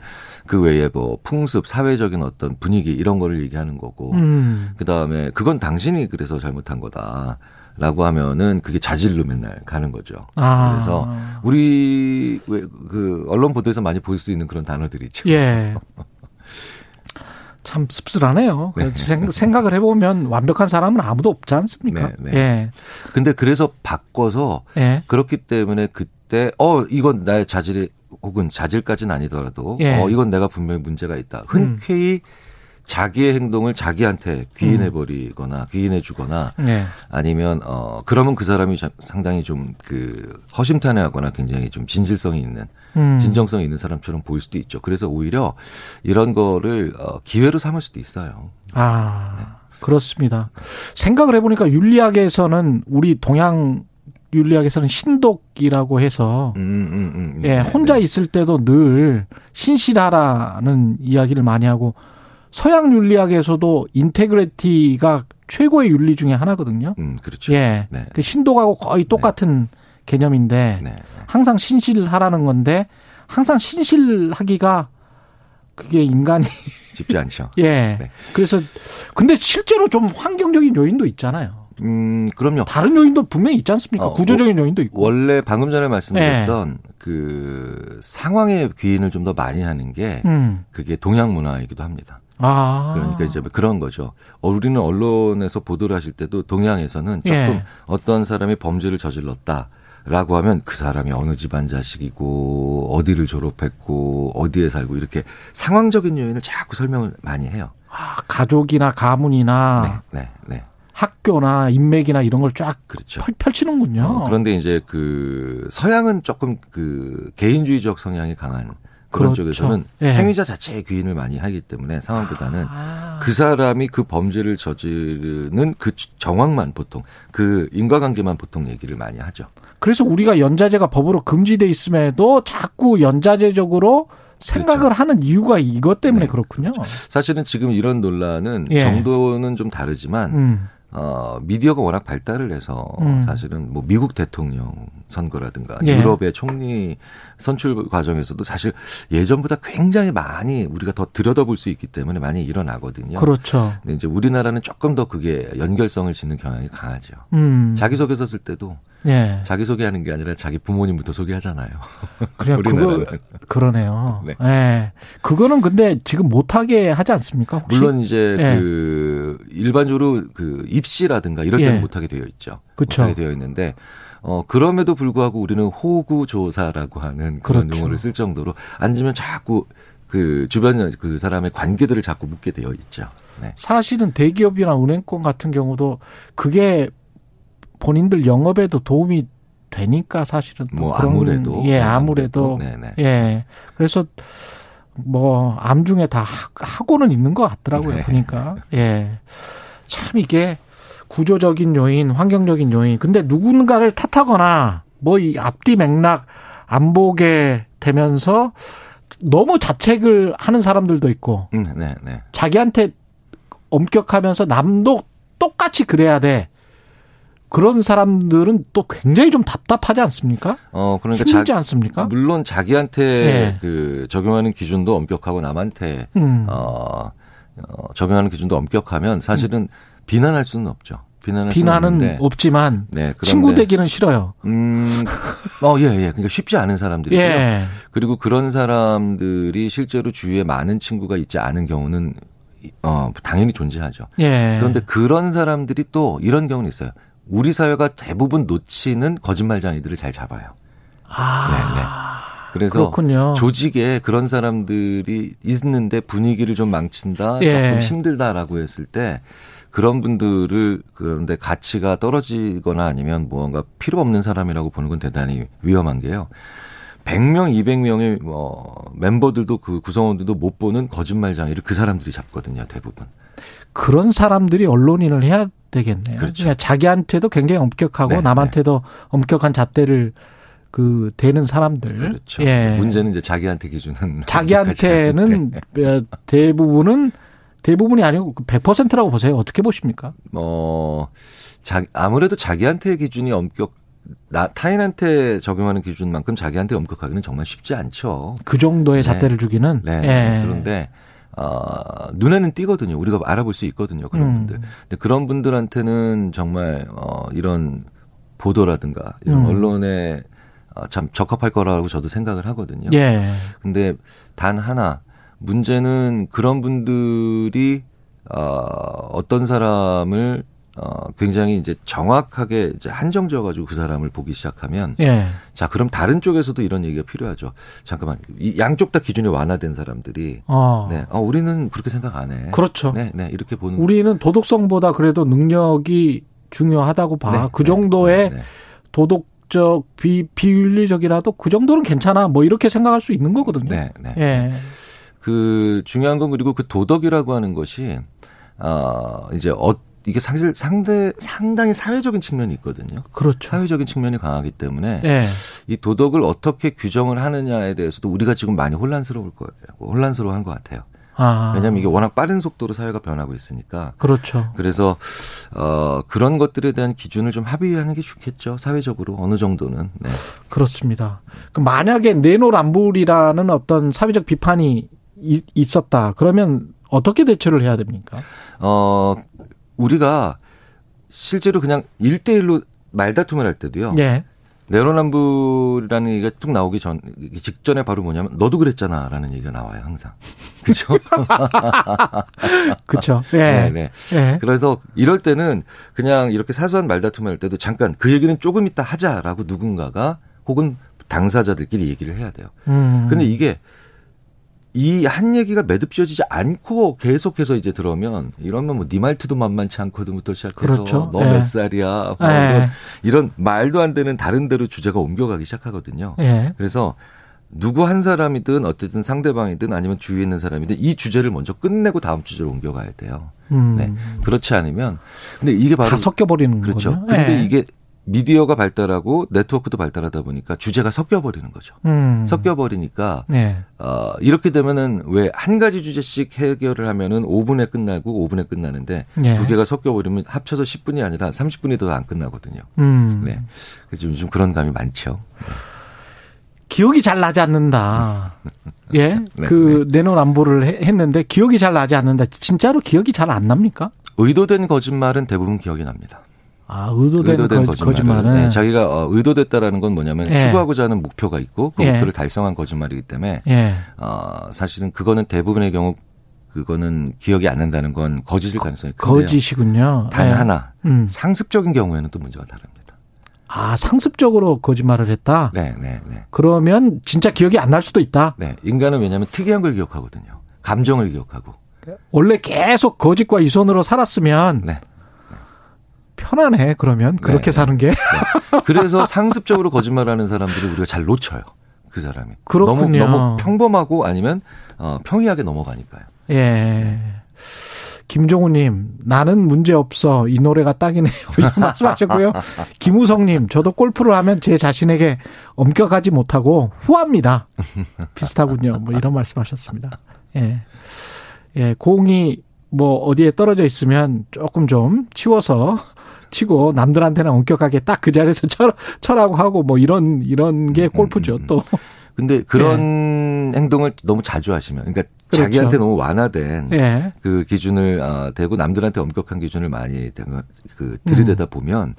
그 외에 뭐 풍습, 사회적인 어떤 분위기 이런 거를 얘기하는 거고 음. 그 다음에 그건 당신이 그래서 잘못한 거다. 라고 하면은 그게 자질로 맨날 가는 거죠. 아. 그래서 우리 그 언론 보도에서 많이 볼 수 있는 그런 단어들이죠. 예. 참 씁쓸하네요. 네. 생각을 해보면 완벽한 사람은 아무도 없지 않습니까? 네, 네. 예. 근데 그래서 바꿔서 예. 그렇기 때문에 그때 어 이건 나의 자질이 혹은 자질까지는 아니더라도 예. 어 이건 내가 분명히 문제가 있다. 흔쾌히 음. 자기의 행동을 자기한테 귀인해 버리거나 음. 귀인해 주거나 네. 아니면 어 그러면 그 사람이 상당히 좀 그 허심탄회하거나 굉장히 좀 진실성이 있는 음. 진정성이 있는 사람처럼 보일 수도 있죠. 그래서 오히려 이런 거를 어 기회로 삼을 수도 있어요. 아. 네. 그렇습니다. 생각을 해보니까 윤리학에서는 우리 동양 윤리학에서는 신독이라고 해서 음, 음, 음, 예, 네, 혼자 네. 있을 때도 늘 신실하라는 이야기를 많이 하고 서양 윤리학에서도 인테그레티가 최고의 윤리 중에 하나거든요. 음, 그렇죠. 예. 네. 그 신도하고 거의 네. 똑같은 네. 개념인데 네. 항상 신실하라는 건데 항상 신실하기가 그게 인간이 쉽지 않죠. 예. 네. 그래서 근데 실제로 좀 환경적인 요인도 있잖아요. 음, 그럼요. 다른 요인도 분명히 있지 않습니까? 어, 구조적인 요인도 있고. 원래 방금 전에 말씀드렸던 네. 그 상황의 귀인을 좀 더 많이 하는 게 음. 그게 동양 문화이기도 합니다. 아. 그러니까 이제 그런 거죠. 어, 우리는 언론에서 보도를 하실 때도 동양에서는 조금 예. 어떤 사람이 범죄를 저질렀다. 라고 하면 그 사람이 어느 집안 자식이고 어디를 졸업했고 어디에 살고 이렇게 상황적인 요인을 자꾸 설명을 많이 해요. 아, 가족이나 가문이나 네, 네, 네. 학교나 인맥이나 이런 걸쫙 그렇죠. 펼치는군요. 어, 그런데 이제 그 서양은 조금 그 개인주의적 성향이 강한 그런 그렇죠. 쪽에서는 예. 행위자 자체의 귀인을 많이 하기 때문에 상황보다는 아. 그 사람이 그 범죄를 저지르는 그 정황만 보통 그 인과관계만 보통 얘기를 많이 하죠. 그래서 우리가 연자제가 법으로 금지돼 있음에도 자꾸 연자제적으로 생각을 그렇죠. 하는 이유가 이것 때문에 네, 그렇군요. 그렇죠. 사실은 지금 이런 논란은 예. 정도는 좀 다르지만 음. 어, 미디어가 워낙 발달을 해서 음. 사실은 뭐 미국 대통령 선거라든가 예. 유럽의 총리 선출 과정에서도 사실 예전보다 굉장히 많이 우리가 더 들여다볼 수 있기 때문에 많이 일어나거든요. 그렇죠. 근데 이제 우리나라는 조금 더 그게 연결성을 짓는 경향이 강하죠. 음. 자기소개서 쓸 때도 예. 자기 소개하는 게 아니라 자기 부모님부터 소개하잖아요. 그래 그거 그러네요. 네. 예. 그거는 근데 지금 못하게 하지 않습니까? 혹시? 물론 이제 예. 그 일반적으로 그 입시라든가 이럴 때는 예. 못하게 되어 있죠. 그렇죠. 못하게 되어 있는데 어 그럼에도 불구하고 우리는 호구 조사라고 하는 그런 그렇죠. 용어를 쓸 정도로 앉으면 자꾸 그 주변 그 사람의 관계들을 자꾸 묻게 되어 있죠. 네. 사실은 대기업이나 은행권 같은 경우도 그게 본인들 영업에도 도움이 되니까 사실은 뭐 그런, 아무래도. 예 아무래도. 네네. 예. 그래서 뭐 암중에 다 하고는 있는 것 같더라고요 네. 보니까. 예 참 이게 구조적인 요인 환경적인 요인. 근데 누군가를 탓하거나 뭐 이 앞뒤 맥락 안 보게 되면서 너무 자책을 하는 사람들도 있고 음, 네, 네. 자기한테 엄격하면서 남도 똑같이 그래야 돼 그런 사람들은 또 굉장히 좀 답답하지 않습니까? 어, 그러니까 힘들지 자, 않습니까? 물론 자기한테 네. 그 적용하는 기준도 엄격하고 남한테 음. 어, 어, 적용하는 기준도 엄격하면 사실은 음. 비난할 수는 없죠. 비난할 비난은 수는 없지만 네, 친구 되기는 싫어요. 음, 어, 예, 예. 그러니까 쉽지 않은 사람들이고요. 예. 그리고 그런 사람들이 실제로 주위에 많은 친구가 있지 않은 경우는 어, 당연히 존재하죠. 예. 그런데 그런 사람들이 또 이런 경우는 있어요. 우리 사회가 대부분 놓치는 거짓말장이들을 잘 잡아요. 아. 네, 네. 그래서 그렇군요. 조직에 그런 사람들이 있는데 분위기를 좀 망친다, 예. 조금 힘들다라고 했을 때 그런 분들을 그런데 가치가 떨어지거나 아니면 무언가 필요 없는 사람이라고 보는 건 대단히 위험한 게요. 100명, 200명의 뭐 멤버들도 그 구성원들도 못 보는 거짓말장이를 그 사람들이 잡거든요, 대부분. 그런 사람들이 언론인을 해야 되겠네요. 그렇죠. 그러니까 자기한테도 굉장히 엄격하고 네, 남한테도 네. 엄격한 잣대를 그 되는 사람들. 그렇죠. 예. 문제는 이제 자기한테 기준은 자기한테는 어, 대부분은 대부분이 아니고 100%라고 보세요. 어떻게 보십니까? 어, 자, 아무래도 자기한테 기준이 엄격 나 타인한테 적용하는 기준만큼 자기한테 엄격하기는 정말 쉽지 않죠. 그 정도의 네. 잣대를 주기는. 네. 예. 그런데 어, 눈에는 띄거든요. 우리가 알아볼 수 있거든요. 그런 음. 분들. 근데 그런 분들한테는 정말 어, 이런 보도라든가 이런 음. 언론에 어, 참 적합할 거라고 저도 생각을 하거든요. 예. 근데 단 하나 문제는 그런 분들이 어, 어떤 사람을 어, 굉장히 이제 정확하게 이제 한정지어 가지고 그 사람을 보기 시작하면 예. 자 그럼 다른 쪽에서도 이런 얘기가 필요하죠. 잠깐만 이 양쪽 다 기준이 완화된 사람들이 어. 네, 어, 우리는 그렇게 생각 안 해. 그렇죠. 네, 네 이렇게 보는 우리는 도덕성보다 그래도 능력이 중요하다고 봐. 네, 그 네. 정도의 네, 네. 도덕적 비 비윤리적이라도 그 정도는 괜찮아. 뭐 이렇게 생각할 수 있는 거거든요. 네, 네. 예. 그 중요한 건 그리고 그 도덕이라고 하는 것이 어 이제 어 이게 사실 상대 상당히 사회적인 측면이 있거든요. 그렇죠. 사회적인 측면이 강하기 때문에 네. 이 도덕을 어떻게 규정을 하느냐에 대해서도 우리가 지금 많이 혼란스러울 거예요. 혼란스러워한 것 같아요. 아. 왜냐하면 이게 워낙 빠른 속도로 사회가 변하고 있으니까. 그렇죠. 그래서 어 그런 것들에 대한 기준을 좀 합의하는 게 좋겠죠. 사회적으로 어느 정도는. 네. 그렇습니다. 그 만약에 내노란불이라는 어떤 사회적 비판이 있었다. 그러면 어떻게 대처를 해야 됩니까? 어 우리가 실제로 그냥 일대일로 말다툼을 할 때도요. 예. 내로남불이라는 얘기가 쭉 나오기 전 직전에 바로 뭐냐면 너도 그랬잖아라는 얘기가 나와요 항상 그렇죠 그렇죠 네. 네, 네. 네. 그래서 이럴 때는 그냥 이렇게 사소한 말다툼을 할 때도 잠깐 그 얘기는 조금 이따 하자라고 누군가가 혹은 당사자들끼리 얘기를 해야 돼요 음. 근데 이게 이 한 얘기가 매듭지어지지 않고 계속해서 이제 들어오면 이러면 뭐네 말투도 만만치 않거든부터 시작해서 그렇죠. 너몇 예. 살이야 뭐 예. 이런, 이런 말도 안 되는 다른 데로 주제가 옮겨가기 시작하거든요. 예. 그래서 누구 한 사람이든 어쨌든 상대방이든 아니면 주위에 있는 사람이든 이 주제를 먼저 끝내고 다음 주제로 옮겨가야 돼요. 음. 네. 그렇지 않으면 근데 이게 바로 다 섞여버리는 그렇죠. 거죠. 근데 예. 이게 미디어가 발달하고 네트워크도 발달하다 보니까 주제가 섞여 버리는 거죠. 음. 섞여 버리니까 네. 어 이렇게 되면은 왜 한 가지 주제씩 해결을 하면은 5분에 끝나고 5분에 끝나는데 네. 두 개가 섞여 버리면 합쳐서 10분이 아니라 30분이 더 안 끝나거든요. 음. 네. 그래서 요즘 그런 감이 많죠. 기억이 잘 나지 않는다. 예. 네, 그 네. 내노남불을 했는데 기억이 잘 나지 않는다. 진짜로 기억이 잘 안 납니까? 의도된 거짓말은 대부분 기억이 납니다. 아, 의도된, 의도된 거짓말은, 거짓말은. 네, 자기가 어, 의도됐다라는 건 뭐냐면 예. 추구하고자 하는 목표가 있고 그 예. 목표를 달성한 거짓말이기 때문에 예. 어, 사실은 그거는 대부분의 경우 그거는 기억이 안 난다는 건 거짓일 가능성이 큰데요. 거짓이군요. 단 예. 하나 음. 상습적인 경우에는 또 문제가 다릅니다. 아, 상습적으로 거짓말을 했다? 네, 네, 네. 그러면 진짜 기억이 안 날 수도 있다? 네. 인간은 왜냐하면 특이한 걸 기억하거든요. 감정을 기억하고. 원래 계속 거짓과 이손으로 살았으면 네. 편하네 그러면 그렇게 네. 사는 게. 네. 그래서 상습적으로 거짓말하는 사람들이 우리가 잘 놓쳐요. 그 사람이. 그렇군요. 너무, 너무 평범하고 아니면 어, 평이하게 넘어가니까요. 예. 김종우님, 나는 문제 없어. 이 노래가 딱이네요. 이런 말씀하셨고요. 김우성님, 저도 골프를 하면 제 자신에게 엄격하지 못하고 후합니다. 비슷하군요. 뭐 이런 말씀하셨습니다. 예. 예, 공이 뭐 어디에 떨어져 있으면 조금 좀 치워서 치고 남들한테는 엄격하게 딱 그 자리에서 쳐, 쳐라고 하고 뭐 이런 이런 게 음, 골프죠 음, 음. 또. 근데 그런 네. 행동을 너무 자주 하시면 그러니까 그렇죠. 자기한테 너무 완화된 네. 그 기준을 아, 대고 남들한테 엄격한 기준을 많이 그 들이대다 보면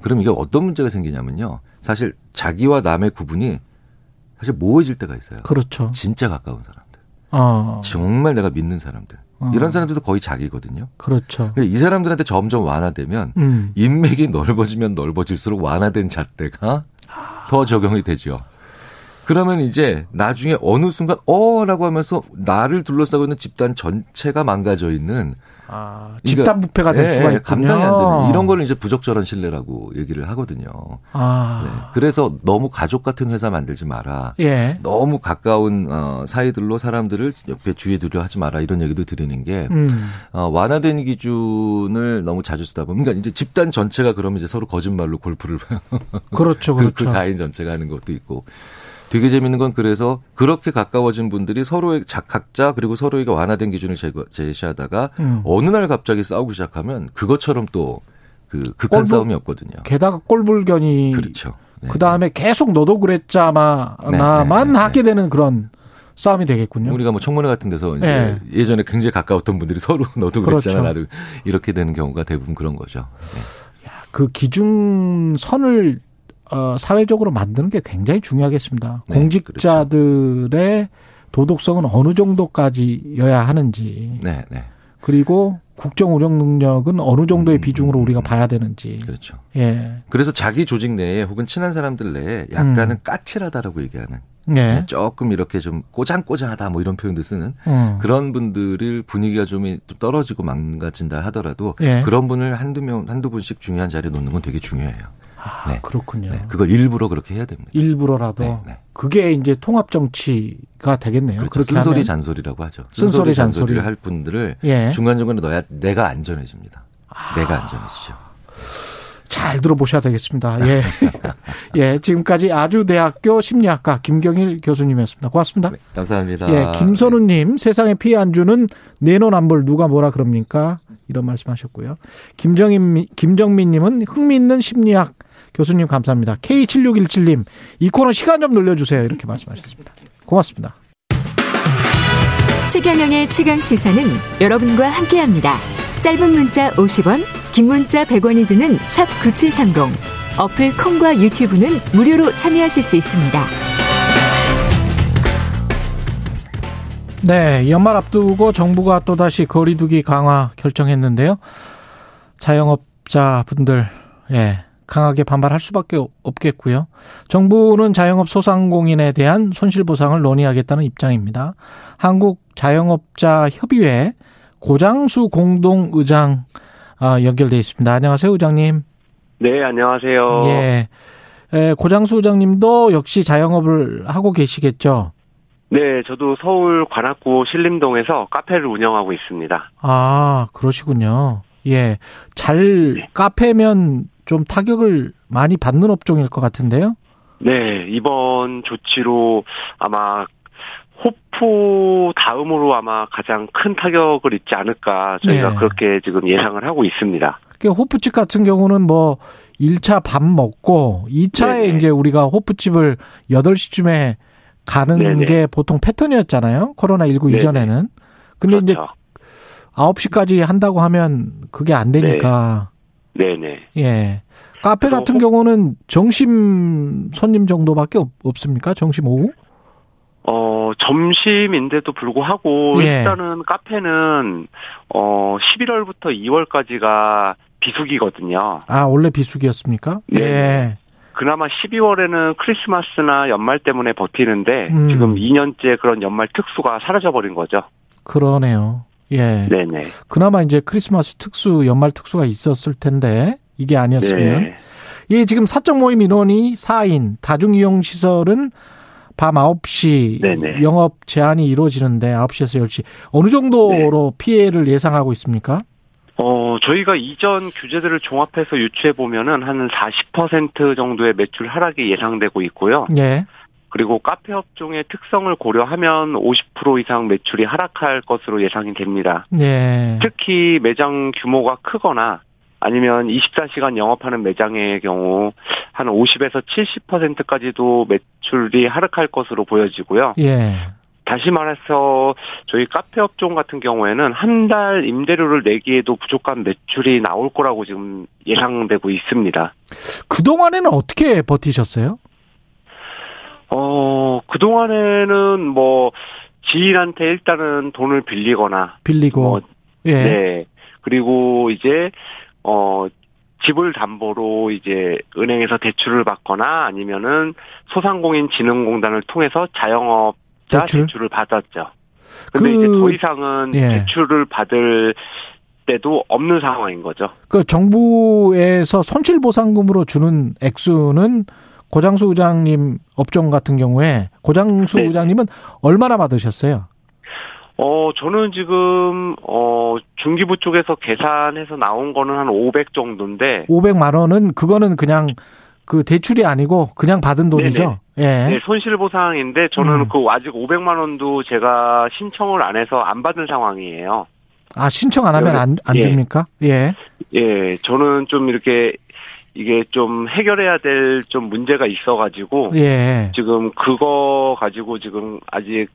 그럼 이게 어떤 문제가 생기냐면요. 사실 자기와 남의 구분이 사실 모호해질 때가 있어요. 그렇죠. 진짜 가까운 사람들. 어. 정말 내가 믿는 사람들. 어. 이런 사람들도 거의 자기거든요. 그렇죠. 이 사람들한테 점점 완화되면 음. 인맥이 넓어지면 넓어질수록 완화된 잣대가 더 적용이 되죠. 그러면 이제 나중에 어느 순간 어라고 하면서 나를 둘러싸고 있는 집단 전체가 망가져 있는 아, 그러니까 집단 부패가 될 예, 수가 예, 있군요. 감당이 안 되는 이런 거를 이제 부적절한 신뢰라고 얘기를 하거든요. 아. 네. 그래서 너무 가족 같은 회사 만들지 마라. 예. 너무 가까운 어, 사이들로 사람들을 옆에 주위에 두려 하지 마라 이런 얘기도 드리는 게 음. 어, 완화된 기준을 너무 자주 쓰다 보면 그러니까 이제 집단 전체가 그러면 이제 서로 거짓말로 골프를 그렇죠, 그, 그렇죠. 그 4인 전체가 하는 것도 있고 되게 재밌는 건 그래서 그렇게 가까워진 분들이 서로의 각자 그리고 서로에게 완화된 기준을 제시하다가 음. 어느 날 갑자기 싸우기 시작하면 그것처럼 또 그 극한 싸움이 없거든요. 게다가 꼴불견이 그렇죠. 네. 그 다음에 계속 너도 그랬자마나만 네, 네, 네, 하게 되는 그런 싸움이 되겠군요. 우리가 뭐 청문회 같은 데서 이제 네. 예전에 굉장히 가까웠던 분들이 서로 너도 그랬잖아 그렇죠. 나를 이렇게 되는 경우가 대부분 그런 거죠. 네. 야, 그 기준선을 어, 사회적으로 만드는 게 굉장히 중요하겠습니다. 네, 공직자들의 그렇죠. 도덕성은 어느 정도까지여야 하는지. 네, 네. 그리고 국정 운영 능력은 어느 정도의 음, 비중으로 음, 우리가 음. 봐야 되는지. 그렇죠. 예. 그래서 자기 조직 내에 혹은 친한 사람들 내에 약간은 음. 까칠하다라고 얘기하는. 네. 조금 이렇게 좀 꼬장꼬장하다 뭐 이런 표현도 쓰는 음. 그런 분들을 분위기가 좀 떨어지고 망가진다 하더라도 예. 그런 분을 한두 명 한두 분씩 중요한 자리에 놓는 건 되게 중요해요. 아, 네. 그렇군요. 네. 그걸 일부러 그렇게 해야 됩니다. 일부러라도 네, 네. 그게 이제 통합 정치가 되겠네요. 그렇죠. 쓴소리. 잔소리라고 하죠. 쓴소리, 잔소리를 할 분들을 예. 중간 중간에 넣어야 내가 안전해집니다. 아. 내가 안전해지죠. 잘 들어보셔야 되겠습니다. 예. 예, 지금까지 아주대학교 심리학과 김경일 교수님이었습니다. 고맙습니다. 네, 감사합니다. 예, 김선우님, 세상에 피해 안 주는 내노남불 누가 뭐라 그럽니까? 이런 말씀 하셨고요. 김정인, 김정민님은 흥미있는 심리학 교수님 감사합니다. K7617님, 이 코너 시간 좀 늘려주세요. 이렇게 말씀하셨습니다. 고맙습니다. 최경영의 최강 시사는 여러분과 함께합니다. 짧은 문자 50원, 긴 문자 100원이 드는 샵 9730. 어플 콩과 유튜브는 무료로 참여하실 수 있습니다. 네, 연말 앞두고 정부가 또다시 거리두기 강화 결정했는데요. 자영업자 분들, 예, 강하게 반발할 수밖에 없겠고요. 정부는 자영업 소상공인에 대한 손실보상을 논의하겠다는 입장입니다. 한국 자영업자 협의회 고장수 공동 의장 아, 연결돼 있습니다. 안녕하세요, 의장님. 네, 안녕하세요. 예. 고장수 의장님도 역시 자영업을 하고 계시겠죠? 네, 저도 서울 관악구 신림동에서 카페를 운영하고 있습니다. 아, 그러시군요. 예. 잘 네. 카페면 좀 타격을 많이 받는 업종일 것 같은데요? 네, 이번 조치로 아마 호프 다음으로 아마 가장 큰 타격을 입지 않을까 저희가 네. 그렇게 지금 예상을 하고 있습니다. 호프집 같은 경우는 뭐 1차 밥 먹고 2차에 네네. 이제 우리가 호프집을 8시쯤에 가는 네네. 게 보통 패턴이었잖아요. 코로나19 이전에는. 근데 그렇죠. 이제 9시까지 한다고 하면 그게 안 되니까. 네. 네네. 예. 카페 같은 호... 경우는 정심 손님 정도밖에 없, 습니까 정심 오후? 어, 점심인데도 불구하고 예. 일단은 카페는 어 11월부터 2월까지가 비수기거든요. 아, 원래 비수기였습니까? 네. 예. 그나마 12월에는 크리스마스나 연말 때문에 버티는데 음. 지금 2년째 그런 연말 특수가 사라져 버린 거죠. 그러네요. 예. 네네. 그나마 이제 크리스마스 특수, 연말 특수가 있었을 텐데 이게 아니었으면. 네. 예, 지금 사적 모임 인원이 4인, 다중 이용 시설은 밤 9시 네네. 영업 제한이 이루어지는데 9시에서 10시 어느 정도로 네. 피해를 예상하고 있습니까? 어, 저희가 이전 규제들을 종합해서 유추해 보면은 한 40% 정도의 매출 하락이 예상되고 있고요. 네. 그리고 카페 업종의 특성을 고려하면 50% 이상 매출이 하락할 것으로 예상이 됩니다. 네. 특히 매장 규모가 크거나 아니면 24시간 영업하는 매장의 경우 한 50에서 70%까지도 매출이 하락할 것으로 보여지고요. 예. 다시 말해서 저희 카페 업종 같은 경우에는 한 달 임대료를 내기에도 부족한 매출이 나올 거라고 지금 예상되고 있습니다. 그동안에는 어떻게 버티셨어요? 어, 그동안에는 뭐 지인한테 일단은 돈을 빌리거나 빌리고 뭐, 예. 네. 그리고 이제 어 집을 담보로 이제 은행에서 대출을 받거나 아니면은 소상공인 진흥공단을 통해서 자영업자 대출? 을 받았죠. 근데 그, 이제 더 이상은 예. 대출을 받을 때도 없는 상황인 거죠. 그 정부에서 손실보상금으로 주는 액수는 고장수 의장님 업종 같은 경우에 고장수 네. 의장님은 얼마나 받으셨어요? 어, 저는 지금, 어, 중기부 쪽에서 계산해서 나온 거는 한 500 정도인데. 500만 원은 그거는 그냥 그 대출이 아니고 그냥 받은 돈이죠? 예. 네, 손실보상인데 저는 음. 그 아직 500만 원도 제가 신청을 안 해서 안 받은 상황이에요. 아, 신청 안 하면 안, 안 예. 줍니까? 예. 예, 저는 좀 이렇게 이게 좀 해결해야 될 좀 문제가 있어가지고. 예. 지금 그거 가지고 지금 아직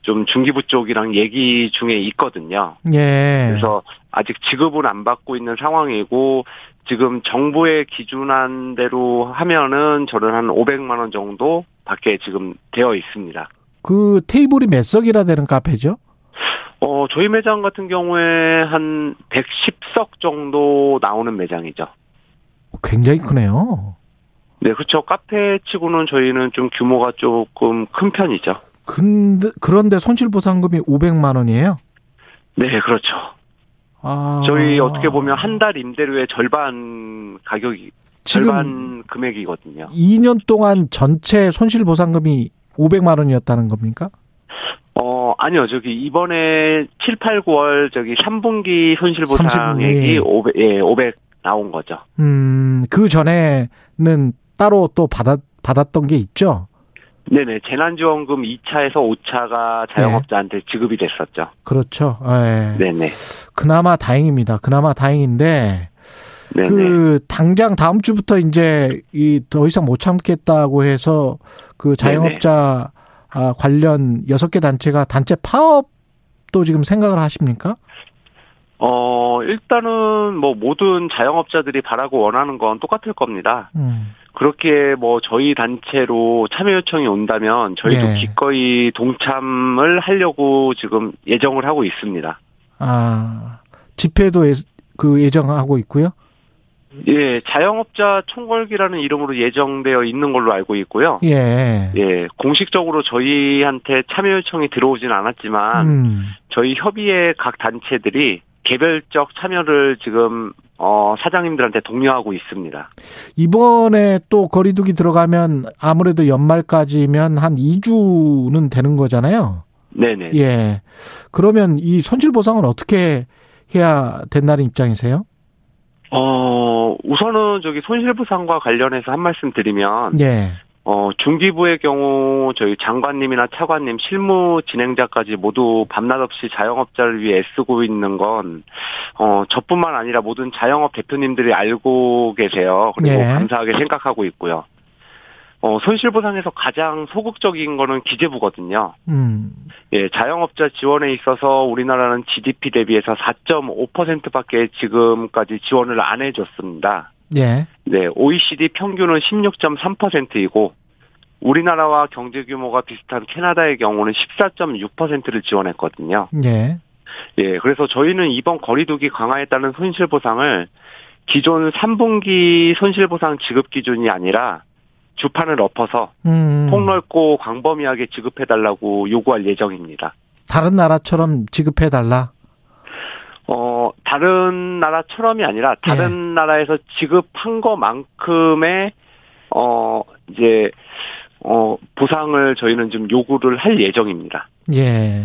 좀 중기부 쪽이랑 얘기 중에 있거든요. 예. 그래서 아직 지급은 안 받고 있는 상황이고 지금 정부의 기준한 대로 하면은 저는 한 500만 원 정도 밖에 지금 되어 있습니다. 그 테이블이 몇 석이나 되는 카페죠? 어, 저희 매장 같은 경우에 한 110석 정도 나오는 매장이죠. 굉장히 크네요. 네, 그렇죠. 카페 치고는 저희는 좀 규모가 조금 큰 편이죠. 근데 그런데 손실 보상금이 500만 원이에요? 네, 그렇죠. 아... 저희 어떻게 보면 한 달 임대료의 절반 가격이 절반 금액이거든요. 2년 동안 전체 손실 보상금이 500만 원이었다는 겁니까? 어, 아니요. 저기 이번에 7, 8, 9월 저기 3분기 손실 보상액이 500, 예, 500 나온 거죠. 음, 그 전에는 따로 또 받았 받았던 게 있죠. 네네. 재난지원금 2차에서 5차가 자영업자한테 네. 지급이 됐었죠. 그렇죠. 네. 네네. 그나마 다행입니다. 그나마 다행인데, 네네. 그, 당장 다음 주부터 이제 이 더 이상 못 참겠다고 해서 그 자영업자 아, 관련 6개 단체가 단체 파업도 지금 생각을 하십니까? 어, 일단은 뭐 모든 자영업자들이 바라고 원하는 건 똑같을 겁니다. 음. 그렇게 뭐 저희 단체로 참여 요청이 온다면 저희도 예. 기꺼이 동참을 하려고 지금 예정을 하고 있습니다. 아, 집회도 그 예정하고 있고요? 예, 자영업자 총궐기라는 이름으로 예정되어 있는 걸로 알고 있고요. 예. 예, 공식적으로 저희한테 참여 요청이 들어오진 않았지만 음. 저희 협의회 각 단체들이 개별적 참여를 지금 어, 사장님들한테 독려하고 있습니다. 이번에 또 거리두기 들어가면 아무래도 연말까지면 한 2주는 되는 거잖아요. 네네. 예. 그러면 이 손실 보상을 어떻게 해야 된다는 입장이세요? 어, 우선은 저기 손실 보상과 관련해서 한 말씀 드리면. 예. 어, 중기부의 경우 저희 장관님이나 차관님, 실무 진행자까지 모두 밤낮 없이 자영업자를 위해 애쓰고 있는 건 어, 저뿐만 아니라 모든 자영업 대표님들이 알고 계세요. 그리고 네. 감사하게 생각하고 있고요. 어, 손실보상에서 가장 소극적인 거는 기재부거든요. 음. 예, 자영업자 지원에 있어서 우리나라는 GDP 대비해서 4.5%밖에 지금까지 지원을 안 해줬습니다. 예. 네, OECD 평균은 16.3%이고 우리나라와 경제 규모가 비슷한 캐나다의 경우는 14.6%를 지원했거든요. 예. 예, 그래서 저희는 이번 거리두기 강화에 따른 손실 보상을 기존 3분기 손실 보상 지급 기준이 아니라 주판을 엎어서 음. 폭넓고 광범위하게 지급해달라고 요구할 예정입니다. 다른 나라처럼 지급해달라? 어, 다른 나라처럼이 아니라 다른 네. 나라에서 지급한 것만큼의 어, 이제 어, 보상을 저희는 좀 요구를 할 예정입니다. 예.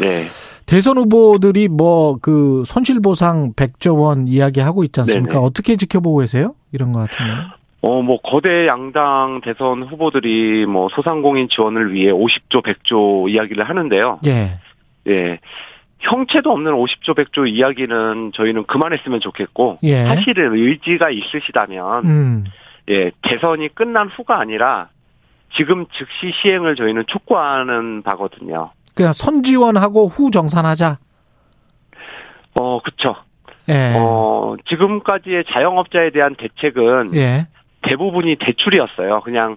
네. 대선 후보들이 뭐 그 손실 보상 100조 원 이야기하고 있지 않습니까? 네네. 어떻게 지켜보고 계세요? 이런 것 같은 거. 어, 뭐, 거대 양당 대선 후보들이 뭐, 소상공인 지원을 위해 50조, 100조 이야기를 하는데요. 예. 예. 형체도 없는 50조 100조 이야기는 저희는 그만했으면 좋겠고 예. 사실은 의지가 있으시다면 음. 예 대선이 끝난 후가 아니라 지금 즉시 시행을 저희는 촉구하는 바거든요. 그냥 선지원하고 후 정산하자. 어 그렇죠. 예. 어 지금까지의 자영업자에 대한 대책은 예. 대부분이 대출이었어요. 그냥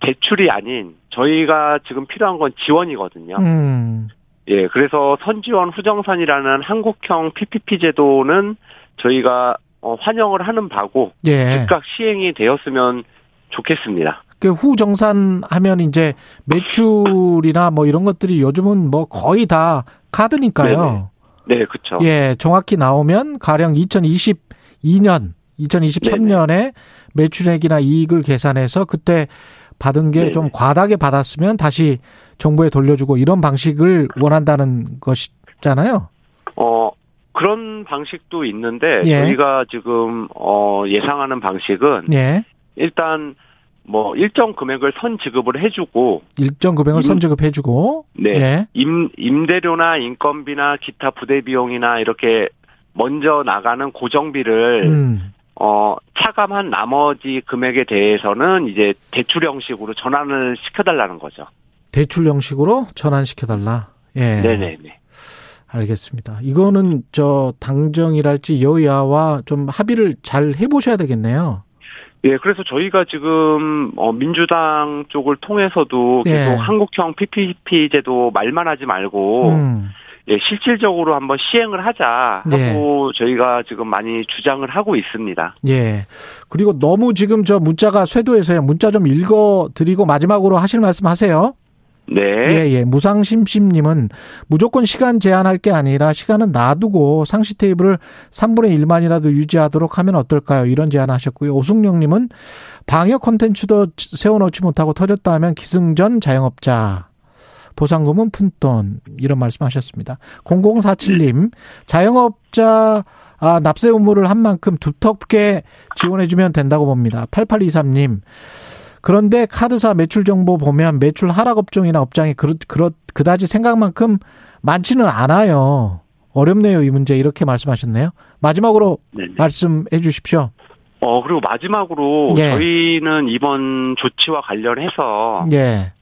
대출이 아닌 저희가 지금 필요한 건 지원이거든요. 음. 예, 그래서 선지원 후정산이라는 한국형 PPP 제도는 저희가 어, 환영을 하는 바고 예. 즉각 시행이 되었으면 좋겠습니다. 그 후정산 하면 이제 매출이나 뭐 이런 것들이 요즘은 뭐 거의 다 카드니까요. 네네. 네, 그렇죠. 예, 정확히 나오면 가령 2022년, 2023년에 네네. 매출액이나 이익을 계산해서 그때 받은 게 좀 과다하게 받았으면 다시 정부에 돌려주고 이런 방식을 원한다는 것이잖아요. 어, 그런 방식도 있는데 예. 저희가 지금 어 예상하는 방식은 예. 일단 뭐 일정 금액을 선 지급을 해주고 일정 금액을 임, 선 지급해주고 네 예. 임 임대료나 인건비나 기타 부대 비용이나 이렇게 먼저 나가는 고정비를 음. 어 차감한 나머지 금액에 대해서는 이제 대출 형식으로 전환을 시켜달라는 거죠. 대출 형식으로 전환시켜달라. 예. 네네네. 알겠습니다. 이거는 저 당정이랄지 여야와 좀 합의를 잘 해보셔야 되겠네요. 예, 그래서 저희가 지금 어 민주당 쪽을 통해서도 예. 계속 예. 한국형 PPP 제도 말만 하지 말고 음. 예, 실질적으로 한번 시행을 하자 하고 예. 저희가 지금 많이 주장을 하고 있습니다. 예. 그리고 너무 지금 저 문자가 쇄도해서요. 문자 좀 읽어 드리고 마지막으로 하실 말씀 하세요. 네. 예, 예. 무상심심님은 무조건 시간 제한할 게 아니라 시간은 놔두고 상시 테이블을 3분의 1만이라도 유지하도록 하면 어떨까요? 이런 제안 하셨고요. 오승용님은 방역 콘텐츠도 세워놓지 못하고 터졌다 하면 기승전 자영업자. 보상금은 푼돈. 이런 말씀 하셨습니다. 0047님, 자영업자 아, 납세 의무를 한 만큼 두텁게 지원해주면 된다고 봅니다. 8823님, 그런데 카드사 매출 정보 보면 매출 하락 업종이나 업장이 그렇, 그렇, 그다지 생각만큼 많지는 않아요. 어렵네요, 이 문제. 이렇게 말씀하셨네요. 마지막으로 네네. 말씀해 주십시오. 어, 그리고 마지막으로 예. 저희는 이번 조치와 관련해서 예.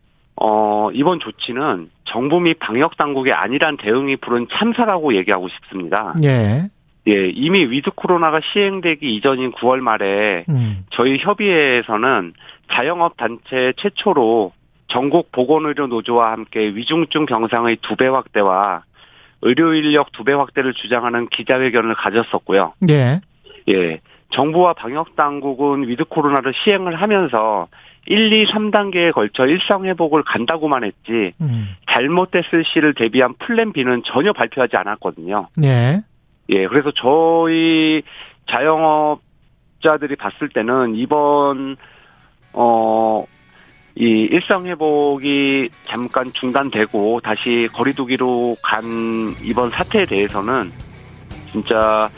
어, 이번 조치는 정부 및 방역 당국의 안이한 대응이 부른 참사라고 얘기하고 싶습니다. 예. 예, 이미 위드 코로나가 시행되기 이전인 9월 말에 음. 저희 협의회에서는 자영업 단체 최초로 전국 보건의료 노조와 함께 위중증 병상의 두 배 확대와 의료 인력 두 배 확대를 주장하는 기자회견을 가졌었고요. 예. 예. 정부와 방역 당국은 with 코로나를 시행을 하면서 1, 2, 3단계에 걸쳐 일상 회복을 간다고만 했지 음. 잘못됐을 시를 대비한 plan B는 전혀 발표하지 않았거든요. 예. 예, 그래서 저희 자영업자들이 봤을 때는 이번 어, 이 일상 회복이 잠깐 중단되고 다시 거리두기로 간 이번 사태에 대해서는 진짜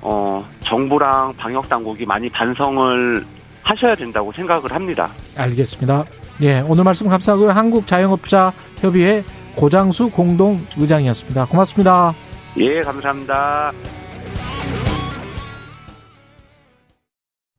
어, 정부랑 방역 당국이 많이 반성을 하셔야 된다고 생각을 합니다. 알겠습니다. 예, 오늘 말씀 감사하고요. 한국 자영업자 협의회 고장수 공동 의장이었습니다. 고맙습니다. 예, 감사합니다.